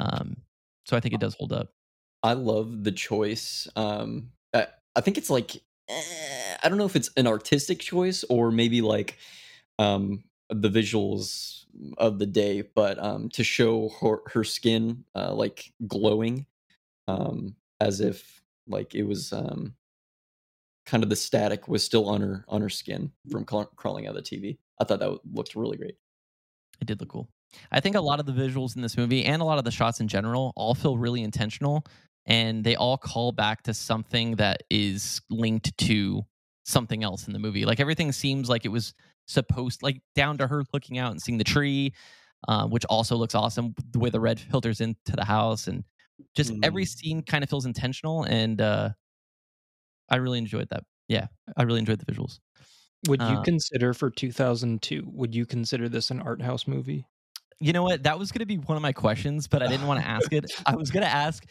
um so i think it does hold up I love the choice. Um, I, I think it's like eh, I don't know if it's an artistic choice or maybe like um, the visuals of the day, but um, to show her, her skin uh, like glowing, um, as if like it was um, kind of the static was still on her on her skin from craw- crawling out of the TV. I thought that looked really great. it did look cool i think a lot of the visuals in this movie and a lot of the shots in general all feel really intentional and they all call back to something that is linked to something else in the movie like everything seems like it was supposed like down to her looking out and seeing the tree uh, which also looks awesome the way the red filters into the house and just every Mm. scene kind of feels intentional and uh i really enjoyed that. Yeah i really enjoyed the visuals. Would you uh, consider for 2002 would you consider this an art house movie? You know what? That was going to be one of my questions but i didn't want to ask it. I was going to ask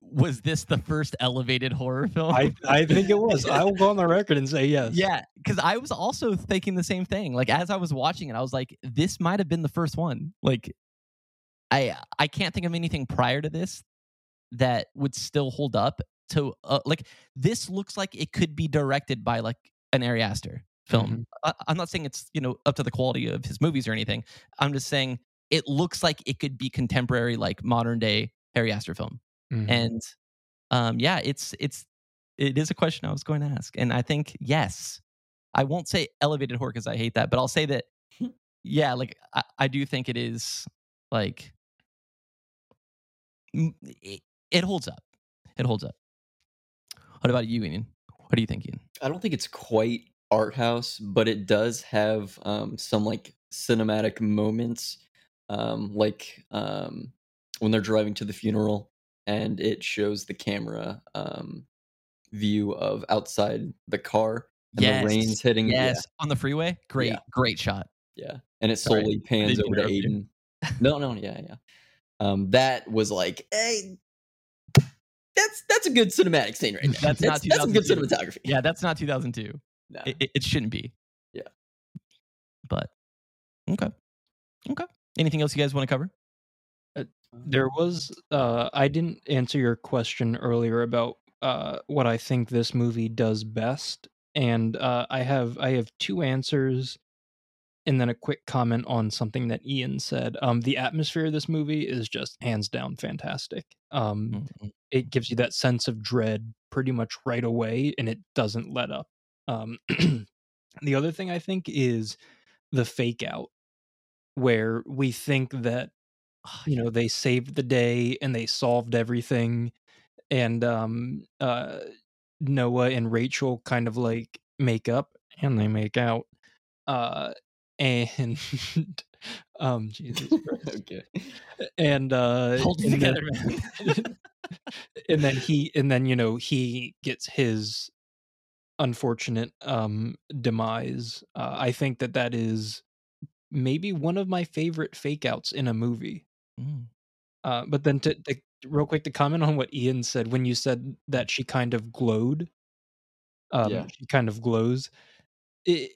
was this the first elevated horror film? I, I think it was. I will go on the record and say yes. Yeah because i was also thinking the same thing like as i was watching it i was like this might have been the first one. Like i i can't think of anything prior to this that would still hold up to uh, like this looks like it could be directed by like an Ari Aster film. I, I'm not saying it's you know up to the quality of his movies or anything. I'm just saying it looks like it could be contemporary, like modern day Ari Aster film. Mhm. And um, yeah, it's it's it is a question I was going to ask, and I think yes. I won't say elevated horror because I hate that, but I'll say that yeah, like I, I do think it is like it, it holds up. It holds up. What about you, Ian? What do you think, Ian? I don't think it's quite art house, but it does have um, some like cinematic moments, um, like um, when they're driving to the funeral and it shows the camera um, view of outside the car and the rain's hitting. yeah, Yes, on the freeway. Great, Yeah. great shot. Yeah, and it Sorry, slowly pans over to. Aiden. No, no, yeah, yeah. Um, that was like, hey, that's that's a good cinematic scene right there. That's not that's, that's some good cinematography. Yeah, that's not 2002. No. It, it, it shouldn't be. Yeah. But okay, okay. Anything else you guys want to cover? There was uh I didn't answer your question earlier about uh what I think this movie does best and uh I have I have two answers and then a quick comment on something that Ian said. Um the atmosphere of this movie is just hands down fantastic. Um Mhm. it gives you that sense of dread pretty much right away and it doesn't let up. Um the other thing I think is the fake out where we think that you know they saved the day and they solved everything and um uh noah and rachel kind of like make up and they make out uh and um jesus christ okay. and uh Hold and then- together, man. and then he and then you know he gets his unfortunate um demise uh, i think that that is maybe one of my favorite fake outs in a movie Mm. Uh, but then to, to real quick to comment on what Ian said when you said that she kind of glowed. Um, Yeah. She kind of glows. I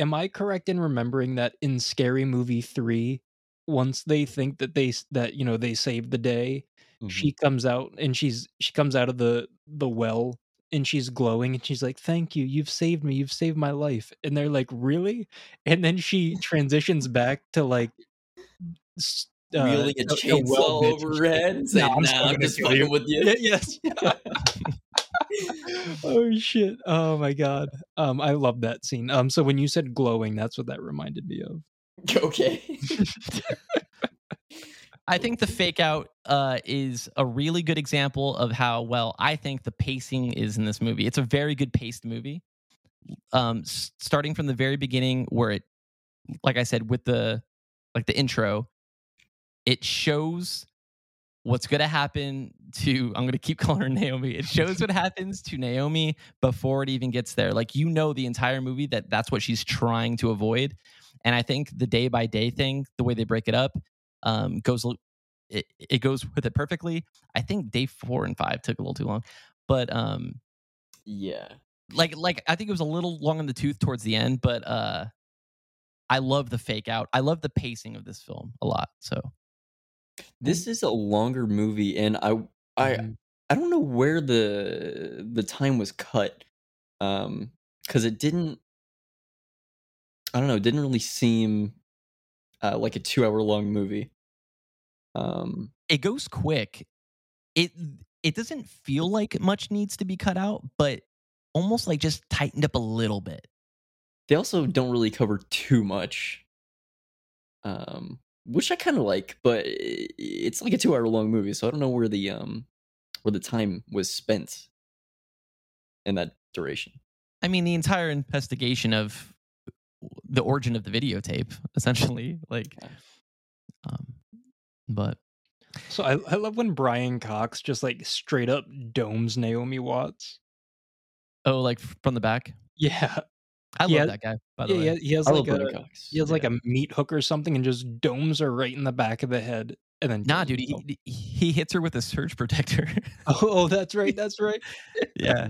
am I correct in remembering that in Scary Movie three, once they think that they that you know they saved the day, Mhm. she comes out and she's she comes out of the the well and she's glowing and she's like thank you you've saved me you've saved my life and they're like really and then she transitions back to like uh, wielding a chainsaw well over her head Nah, I'm "Nah, I'm just fucking you." with you." Yes. oh shit. Oh my god. Um I love that scene. Um so when you said glowing, that's what that reminded me of. okay. I think the fake out uh, is a really good example of how well I think the pacing is in this movie. It's a very good paced movie. Um, s- starting from the very beginning, where it, like I said, with the like the intro, it shows what's going to happen to. I'm going to keep calling her Naomi. It shows what happens to Naomi before it even gets there. Like you know, the entire movie that that's what she's trying to avoid. And I think the day by day thing, the way they break it up, um, goes it, it goes with it perfectly. I think day four and five took a little too long, but um, yeah. like like I think it was a little long in the tooth towards the end. But uh, I love the fake out. I love the pacing of this film a lot. So This is a longer movie, and I I Mhm. I don't know where the the time was cut, um, because it didn't. I don't know. It didn't really seem uh, like a two hour long movie. Um, it goes quick. It it doesn't feel like much needs to be cut out, but almost like just tightened up a little bit. they also don't really cover too much, um, which I kind of like. But it's like a two hour long movie, so I don't know where the um where the time was spent in that duration. I mean, the entire investigation of the origin of the videotape, essentially, like, um, but So I, I love when Brian Cox just like straight up domes Naomi Watts. oh, like from the back. Yeah. I He love has- that guy. By the Yeah, way, he has, he has I like a Cox. he has like yeah. a meat hook or something and just domes her right in the back of the head and then nah, dude, he, he hits her with a surge protector. Oh, oh, that's right, that's right. yeah,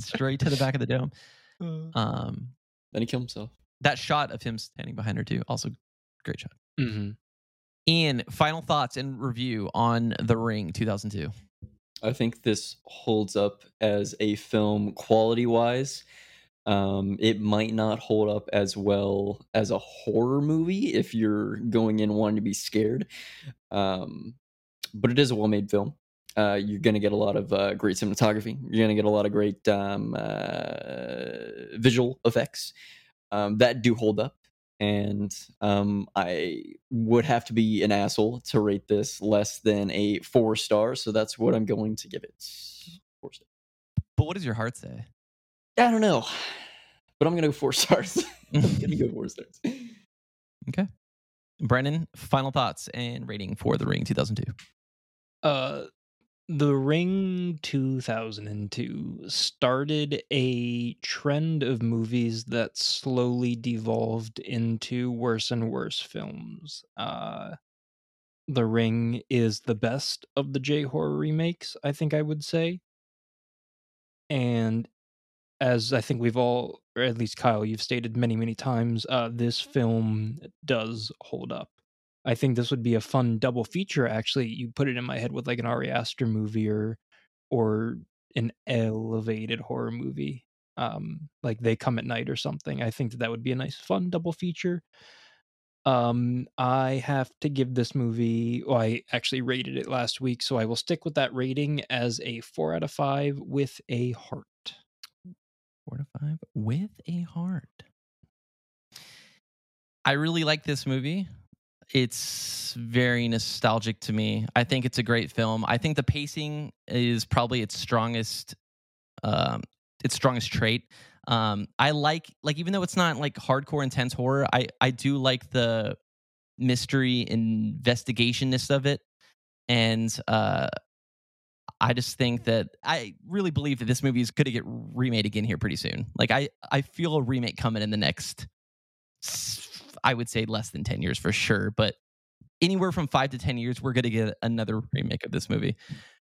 straight to the back of the dome. Uh, Um, Then he killed himself. that shot of him standing behind her too, also great shot. mhm. Ian, final thoughts and review on The Ring 2002. I think this holds up as a film quality wise. Um, it might not hold up as well as a horror movie if you're going in wanting to be scared. Um, but it is a well made film. Uh, you're going to get a lot of uh, great cinematography. You're going to get a lot of great um, uh, visual effects um, that do hold up. And um, I would have to be an asshole to rate this less than a four star. So that's what I'm going to give it. But what does your heart say? I don't know, but I'm gonna go four stars. I'm gonna go four stars. Okay, Brennan, final thoughts and rating for The Ring 2002. Uh The Ring 2002 started a trend of movies that slowly devolved into worse and worse films. Uh The Ring is the best of the J horror remakes, I think I would say. And as I think we've all, or at least Kyle, you've stated many, many times, uh, this film does hold up. I think this would be a fun double feature. Actually, you put it in my head with like an Ari Aster movie or or an elevated horror movie, um, like They Come at Night or something. I think that that would be a nice fun double feature. Um, I have to give this movie. Well, I actually rated it last week, so I will stick with that rating as a four out of five with a heart. Four to five with a heart. I really like this movie. It's very nostalgic to me. I think it's a great film. I think the pacing is probably its strongest, um, its strongest trait. Um, I like like even though it's not like hardcore intense horror, I I do like the mystery investigationness of it, and uh, I just think that I really believe that this movie is going to get remade again here pretty soon. Like I I feel a remake coming in the next, I would say less than ten years for sure, but anywhere from five to ten years, we're going to get another remake of this movie,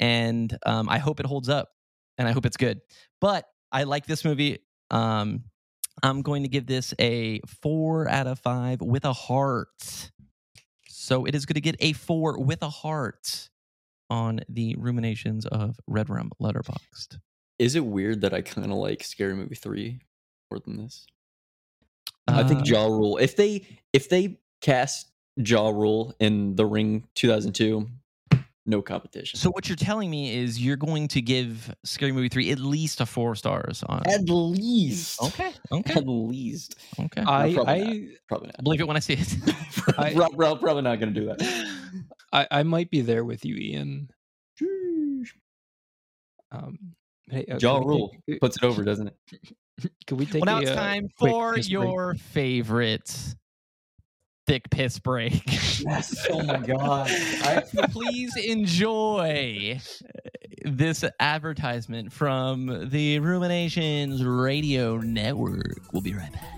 and um, I hope it holds up, and I hope it's good. But I like this movie. Um, I'm going to give this a four out of five with a heart. So it is going to get a four with a heart on the ruminations of Red Rum Letterboxd. Is it weird that I kind of like Scary Movie three more than this? I think uh, Ja Rule. If they if they cast Ja Rule in The Ring 2002, no competition. So what you're telling me is you're going to give Scary Movie three at least a four stars on. at least, Okay, okay, at least, okay. I probably I probably not. believe it when I see it. I- Rob, Rob probably not going to do that. I, I might be there with you, Ian. Sheesh. Um, hey, uh, Ja can we Rule take- puts it over, doesn't it? Can we take well, now a, it's uh, time quick for piss break? your favorite thick piss break. Yes. Oh my god. I, please enjoy this advertisement from the Ruminations Radio Network. We'll be right back.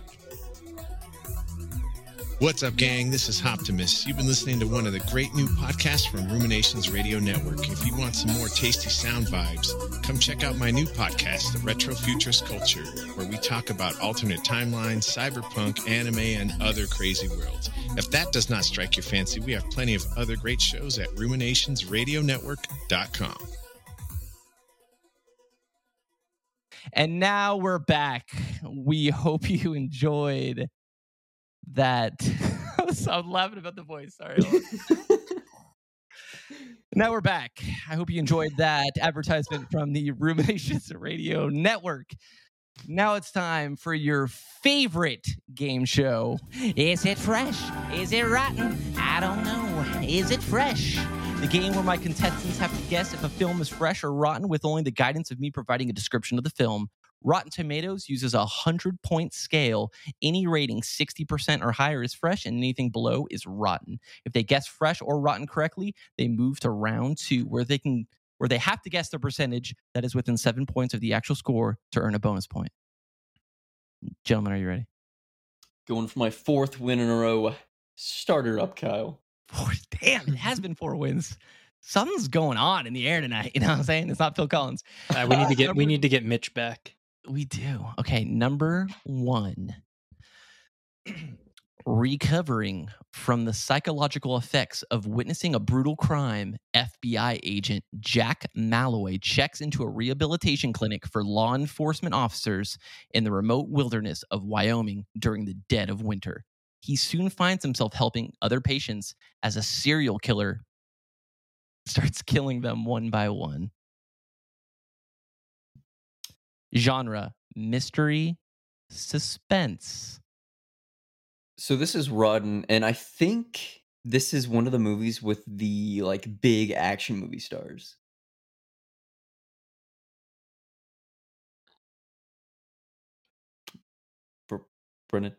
What's up, gang? This is Optimus. You've been listening to one of the great new podcasts from Ruminations Radio Network. If you want some more tasty sound vibes, come check out my new podcast, The Retro Futurist Culture, where we talk about alternate timelines, cyberpunk, anime, and other crazy worlds. If that does not strike your fancy, we have plenty of other great shows at ruminationsradionetwork.com. And now we're back. We hope you enjoyed that. I'm laughing about the voice. Sorry. now we're back. I hope you enjoyed that advertisement from the Ruminations Radio Network. Now it's time for your favorite game show. Is it fresh? Is it rotten? I don't know. Is it fresh? The game where my contestants have to guess if a film is fresh or rotten with only the guidance of me providing a description of the film. Rotten Tomatoes uses a 100 point scale. Any rating 60% or higher is fresh, and anything below is rotten. If they guess fresh or rotten correctly, they move to round two, where they can where they have to guess the percentage that is within seven points of the actual score to earn a bonus point. Gentlemen, are you ready? Going for my fourth win in a row. Starter up, Kyle. Four, damn, it has been four wins. Something's going on in the air tonight. You know what I'm saying? It's not Phil Collins. Uh, we need to get we need to get Mitch back. We do. Okay, number one. Recovering from the psychological effects of witnessing a brutal crime, FBI agent Jack Malloy checks into a rehabilitation clinic for law enforcement officers in the remote wilderness of Wyoming during the dead of winter. He soon finds himself helping other patients as a serial killer starts killing them one by one. Genre mystery, suspense. So this is Rodden, and I think this is one of the movies with the like big action movie stars. Brennan.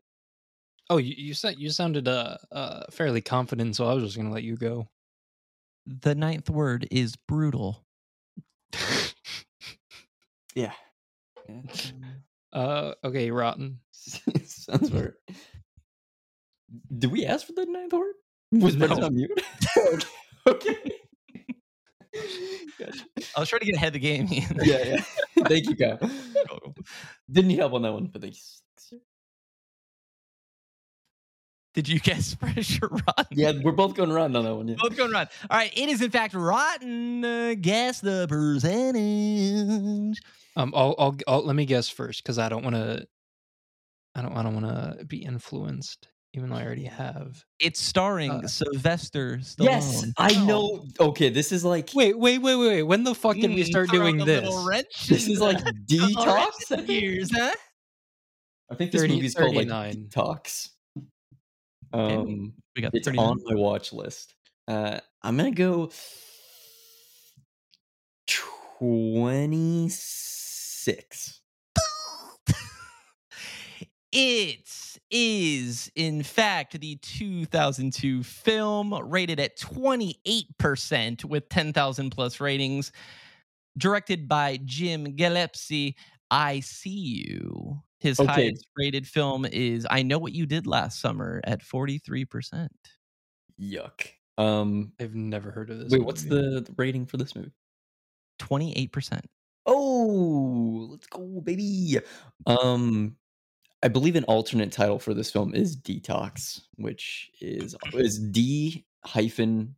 Oh, you you said you sounded uh, uh fairly confident, so I was just gonna let you go. The ninth word is brutal. Yeah. Uh, okay, rotten. Sounds weird. Did we ask for the ninth word? Was No. on mute? okay. Gotcha. I was trying to get ahead of the game. Ian. Yeah, yeah. Thank you, Kyle. Didn't need help on that one, but thanks. Did you guess fresh or rotten? Yeah, we're both going rotten on that one. Yeah. Both going rotten. All right, it is in fact rotten. Uh, guess the percentage. Um, I'll, I'll, I'll let me guess first because I don't want to. I don't. I don't want to be influenced, even though I already have. It's starring Uh, Sylvester Stallone. Yes, I know. Okay, this is like Wait, wait, wait, wait, wait. When the fuck did we start doing this? this is like detox. in the gears, huh? I think this 30 movie's called like 39. Detox. Okay, Um, We got it's 39. on my watch list. Uh, I'm gonna go twenty six. It is, in fact, the 2002 film rated at 28% with 10,000 plus ratings, directed by Jim Gillespie. I See You. His Okay. highest rated film is I Know What You Did Last Summer at 43%. Yuck. Um, I've never heard of this. wait, what's movie. the, the rating for this movie? 28%. Oh, let's go, baby. Um, I believe an alternate title for this film is Detox, which is is D hyphen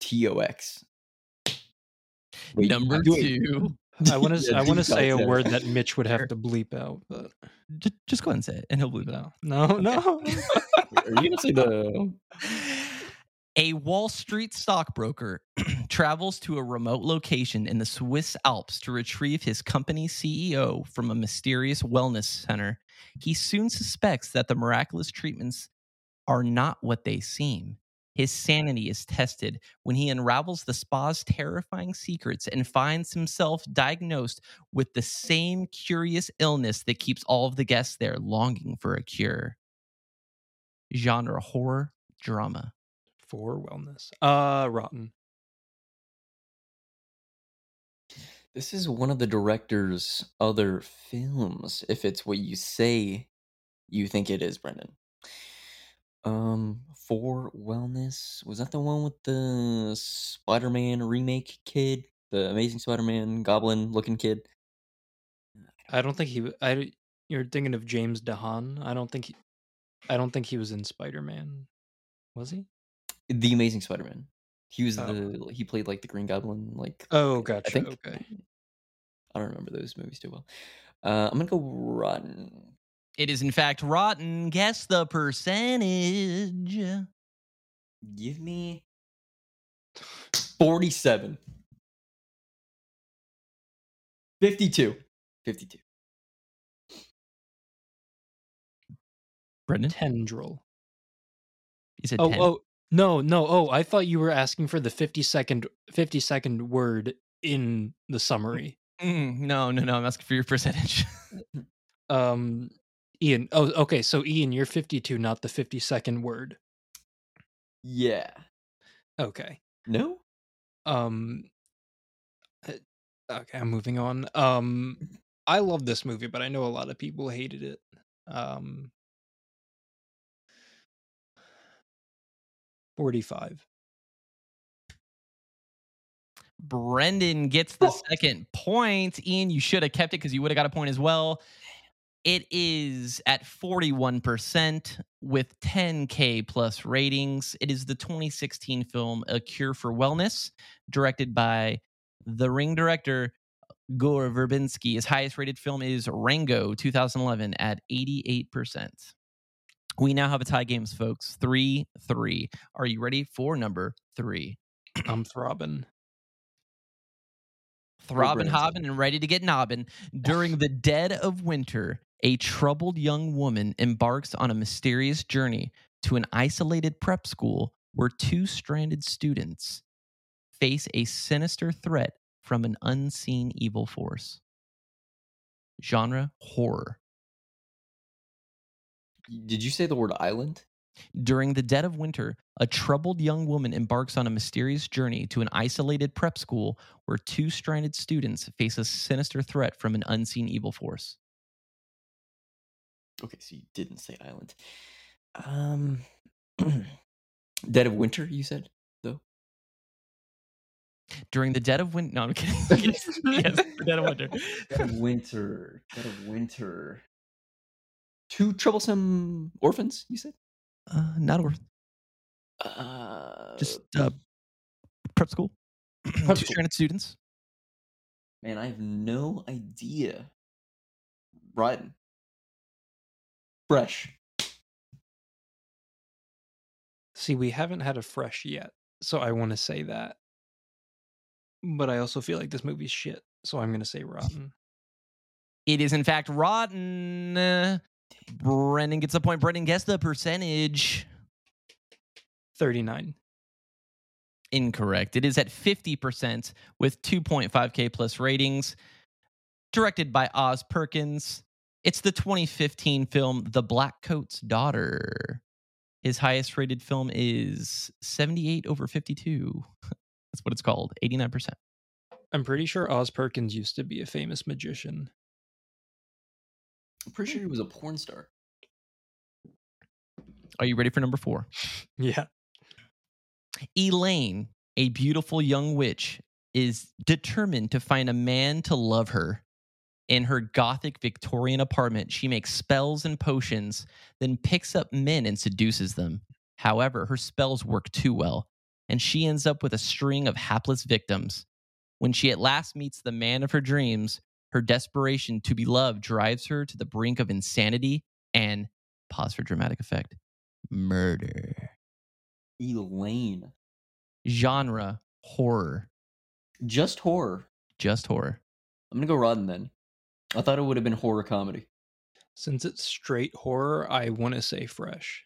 T O X. Wait, Number two. I want to. Yeah, I want to say a word that Mitch would have to bleep out, but Just, just go ahead and say it, and he'll bleep it out. no, no, no. Are you gonna say the? A Wall Street stockbroker travels to a remote location in the Swiss Alps to retrieve his company's CEO from a mysterious wellness center. He soon suspects that the miraculous treatments are not what they seem. His sanity is tested when he unravels the spa's terrifying secrets and finds himself diagnosed with the same curious illness that keeps all of the guests there longing for a cure. Genre horror drama. For wellness. Uh, rotten. This is one of the director's other films. If it's what you say, you think it is, Brendan. Um, for wellness was that the one with the Spider-Man remake kid, the Amazing Spider-Man goblin looking kid? I don't think he. I. You're thinking of James DeHaan. I don't think. He, I don't think he was in Spider Man. Was he? The Amazing Spider-Man. He was Oh. the he played like the Green Goblin, like Oh, I gotcha. think. Okay. I don't remember those movies too well. Uh, I'm gonna go Rotten. It is in fact rotten. Guess the percentage. Give me forty-seven. 52. 52. Brendan, Tendril. you said Oh, 10. oh, no, no. Oh, I thought you were asking for the 50 second 50 second word in the summary. Mm, no, no, no. I'm asking for your percentage. Um, Ian. Oh, okay. So Ian, you're 52, not the 50 second word. Yeah. Okay. No? Um. uh, Okay, I'm moving on. Um, I love this movie, but I know a lot of people hated it. Um. 45. Brendan gets the Oh. second point. Ian, you should have kept it because you would have got a point as well. It is at 41% with 10K plus ratings. It is the 2016 film A Cure for Wellness, directed by the Ring director Gore Verbinski. His highest rated film is Rango 2011 at 88%. We now have a tie games, folks. 3 3. Are you ready for number three? I'm throbbing. throbbing, hobbing, and ready to get knobbing. During the dead of winter, a troubled young woman embarks on a mysterious journey to an isolated prep school where two stranded students face a sinister threat from an unseen evil force. Genre horror. Did you say the word island? During the dead of winter, a troubled young woman embarks on a mysterious journey to an isolated prep school where two stranded students face a sinister threat from an unseen evil force. Okay, so you didn't say island. Um Dead of Winter, you said, though? During the dead of winter, no, I'm kidding. yes, yes, the dead of winter. Dead of Winter. Dead of Winter. Two troublesome orphans, you said? Uh, not worth. Uh, Just uh, prep school. Prep Two school. stranded students. man, I have no idea. Rotten. Fresh. See, we haven't had a fresh yet, so I want to say that. But I also feel like this movie's shit, so I'm gonna say rotten. It is in fact rotten. Brendan gets a point. Brendan, guess the percentage. Thirty-nine. Incorrect. It is at 50% with 2.5K plus ratings. Directed by Oz Perkins. It's the 2015 film The Black Coat's Daughter. His highest rated film is 78 over 52. That's what it's called, 89%. I'm pretty sure Oz Perkins used to be a famous magician. I'm pretty sure hmm. he was a porn star. Are you ready for number four? Yeah. Elaine, a beautiful young witch, is determined to find a man to love her. In her gothic Victorian apartment, she makes spells and potions, then picks up men and seduces them. However, her spells work too well, and she ends up with a string of hapless victims. When she at last meets the man of her dreams, her desperation to be loved drives her to the brink of insanity and, pause for dramatic effect, murder Elaine. genre horror Just horror. just horror I'm gonna go rotten then. I thought it would have been horror comedy. Since it's straight horror, I want to say fresh.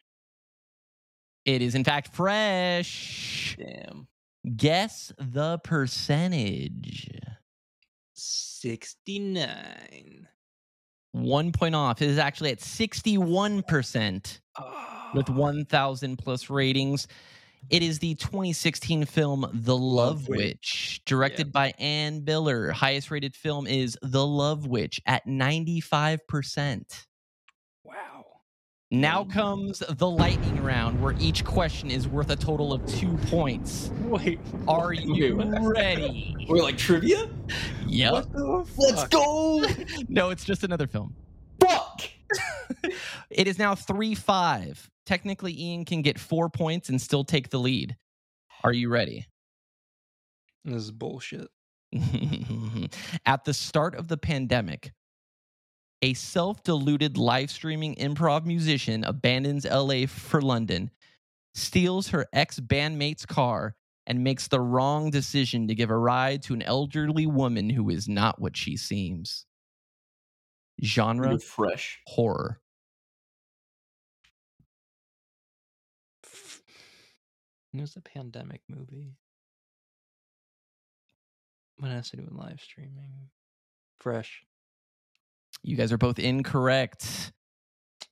it is in fact fresh Damn. guess the percentage 69. one point off it is actually at 61% with Ah. 1000 plus ratings it is the 2016 film The Love, Love Witch. Witch, directed by Anna Biller. Highest rated film is The Love Witch at 95%. Now Mm. comes the lightning round where each question is worth a total of two points. Wait. Are you Wait, ready? We're like trivia? Yep. Let's go! No, it's just another film. Fuck! It is now 3 5. Technically, Ian can get four points and still take the lead. Are you ready? This is bullshit. At the start of the pandemic, a self deluded live streaming improv musician abandons LA for London, steals her ex bandmate's car, and makes the wrong decision to give a ride to an elderly woman who is not what she seems. Genre You're fresh. horror. It was a pandemic movie. What has to do with live streaming? Fresh. You guys are both incorrect.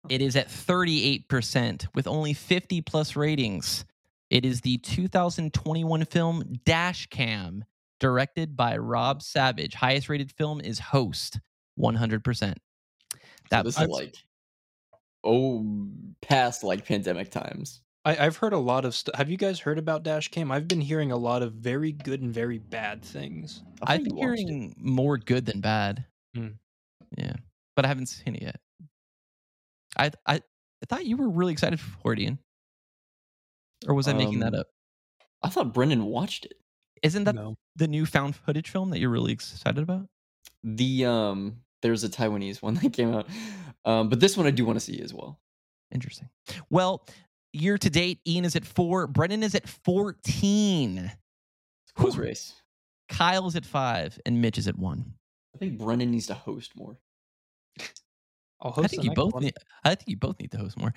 It is at 38% with only 50 plus ratings. It is the 2021 film Dashcam, directed by Rob Savage. Highest rated film is Host, 100%. That was I- is like oh past like pandemic times. I, I've heard a lot of stuff. Have you guys heard about Dashcam? I've been hearing a lot of very good and very bad things. I I've been you it. hearing more good than bad. Hmm. Yeah, but I haven't seen it yet. I I, I thought you were really excited for it, Ian. Or was I making that Um, up? I thought Brendan watched it. Isn't that no. the new found footage film that you're really excited about? The um there's a Taiwanese one that came out. Um, but this one I do want to see as well. Interesting. Well, year to date, Ian is at four. Brendan is at 14. It's a close Whew. race. Kyle's at five. And Mitch is at one. I think Brendan needs to host more. I'll host I think you both one. need I think you both need to host more.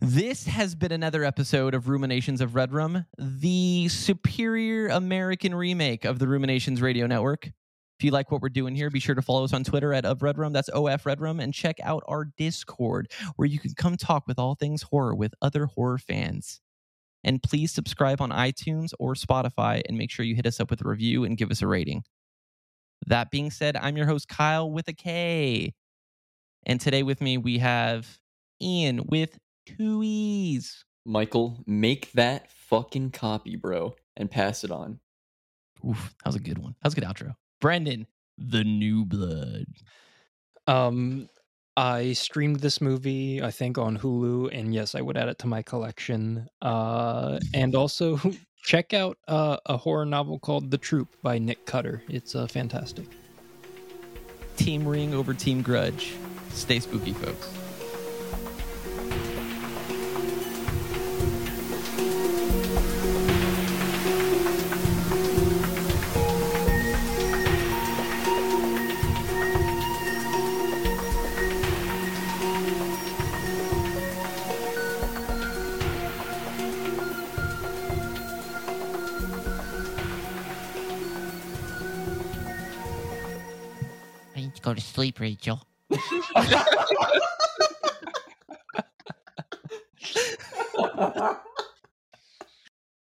This has been another episode of Ruminations of Red Room, the superior American remake of the Ruminations Radio Network. If you like what we're doing here, be sure to follow us on Twitter at of Red Room. That's OF Red Room, and check out our Discord where you can come talk with all things horror with other horror fans. And please subscribe on iTunes or Spotify and make sure you hit us up with a review and give us a rating. That being said, I'm your host, Kyle with a K. And today with me, we have Ian with two E's. Michael, make that fucking copy, bro, and pass it on. Oof, that was a good one. That was a good outro. Brendan, the new blood. Um, I streamed this movie, I think, on Hulu, and yes, I would add it to my collection. Uh, and also check out uh, a horror novel called The Troop by Nick Cutter. It's uh, fantastic. Team Ring over Team Grudge. Stay spooky, folks. Go to sleep, Rachel.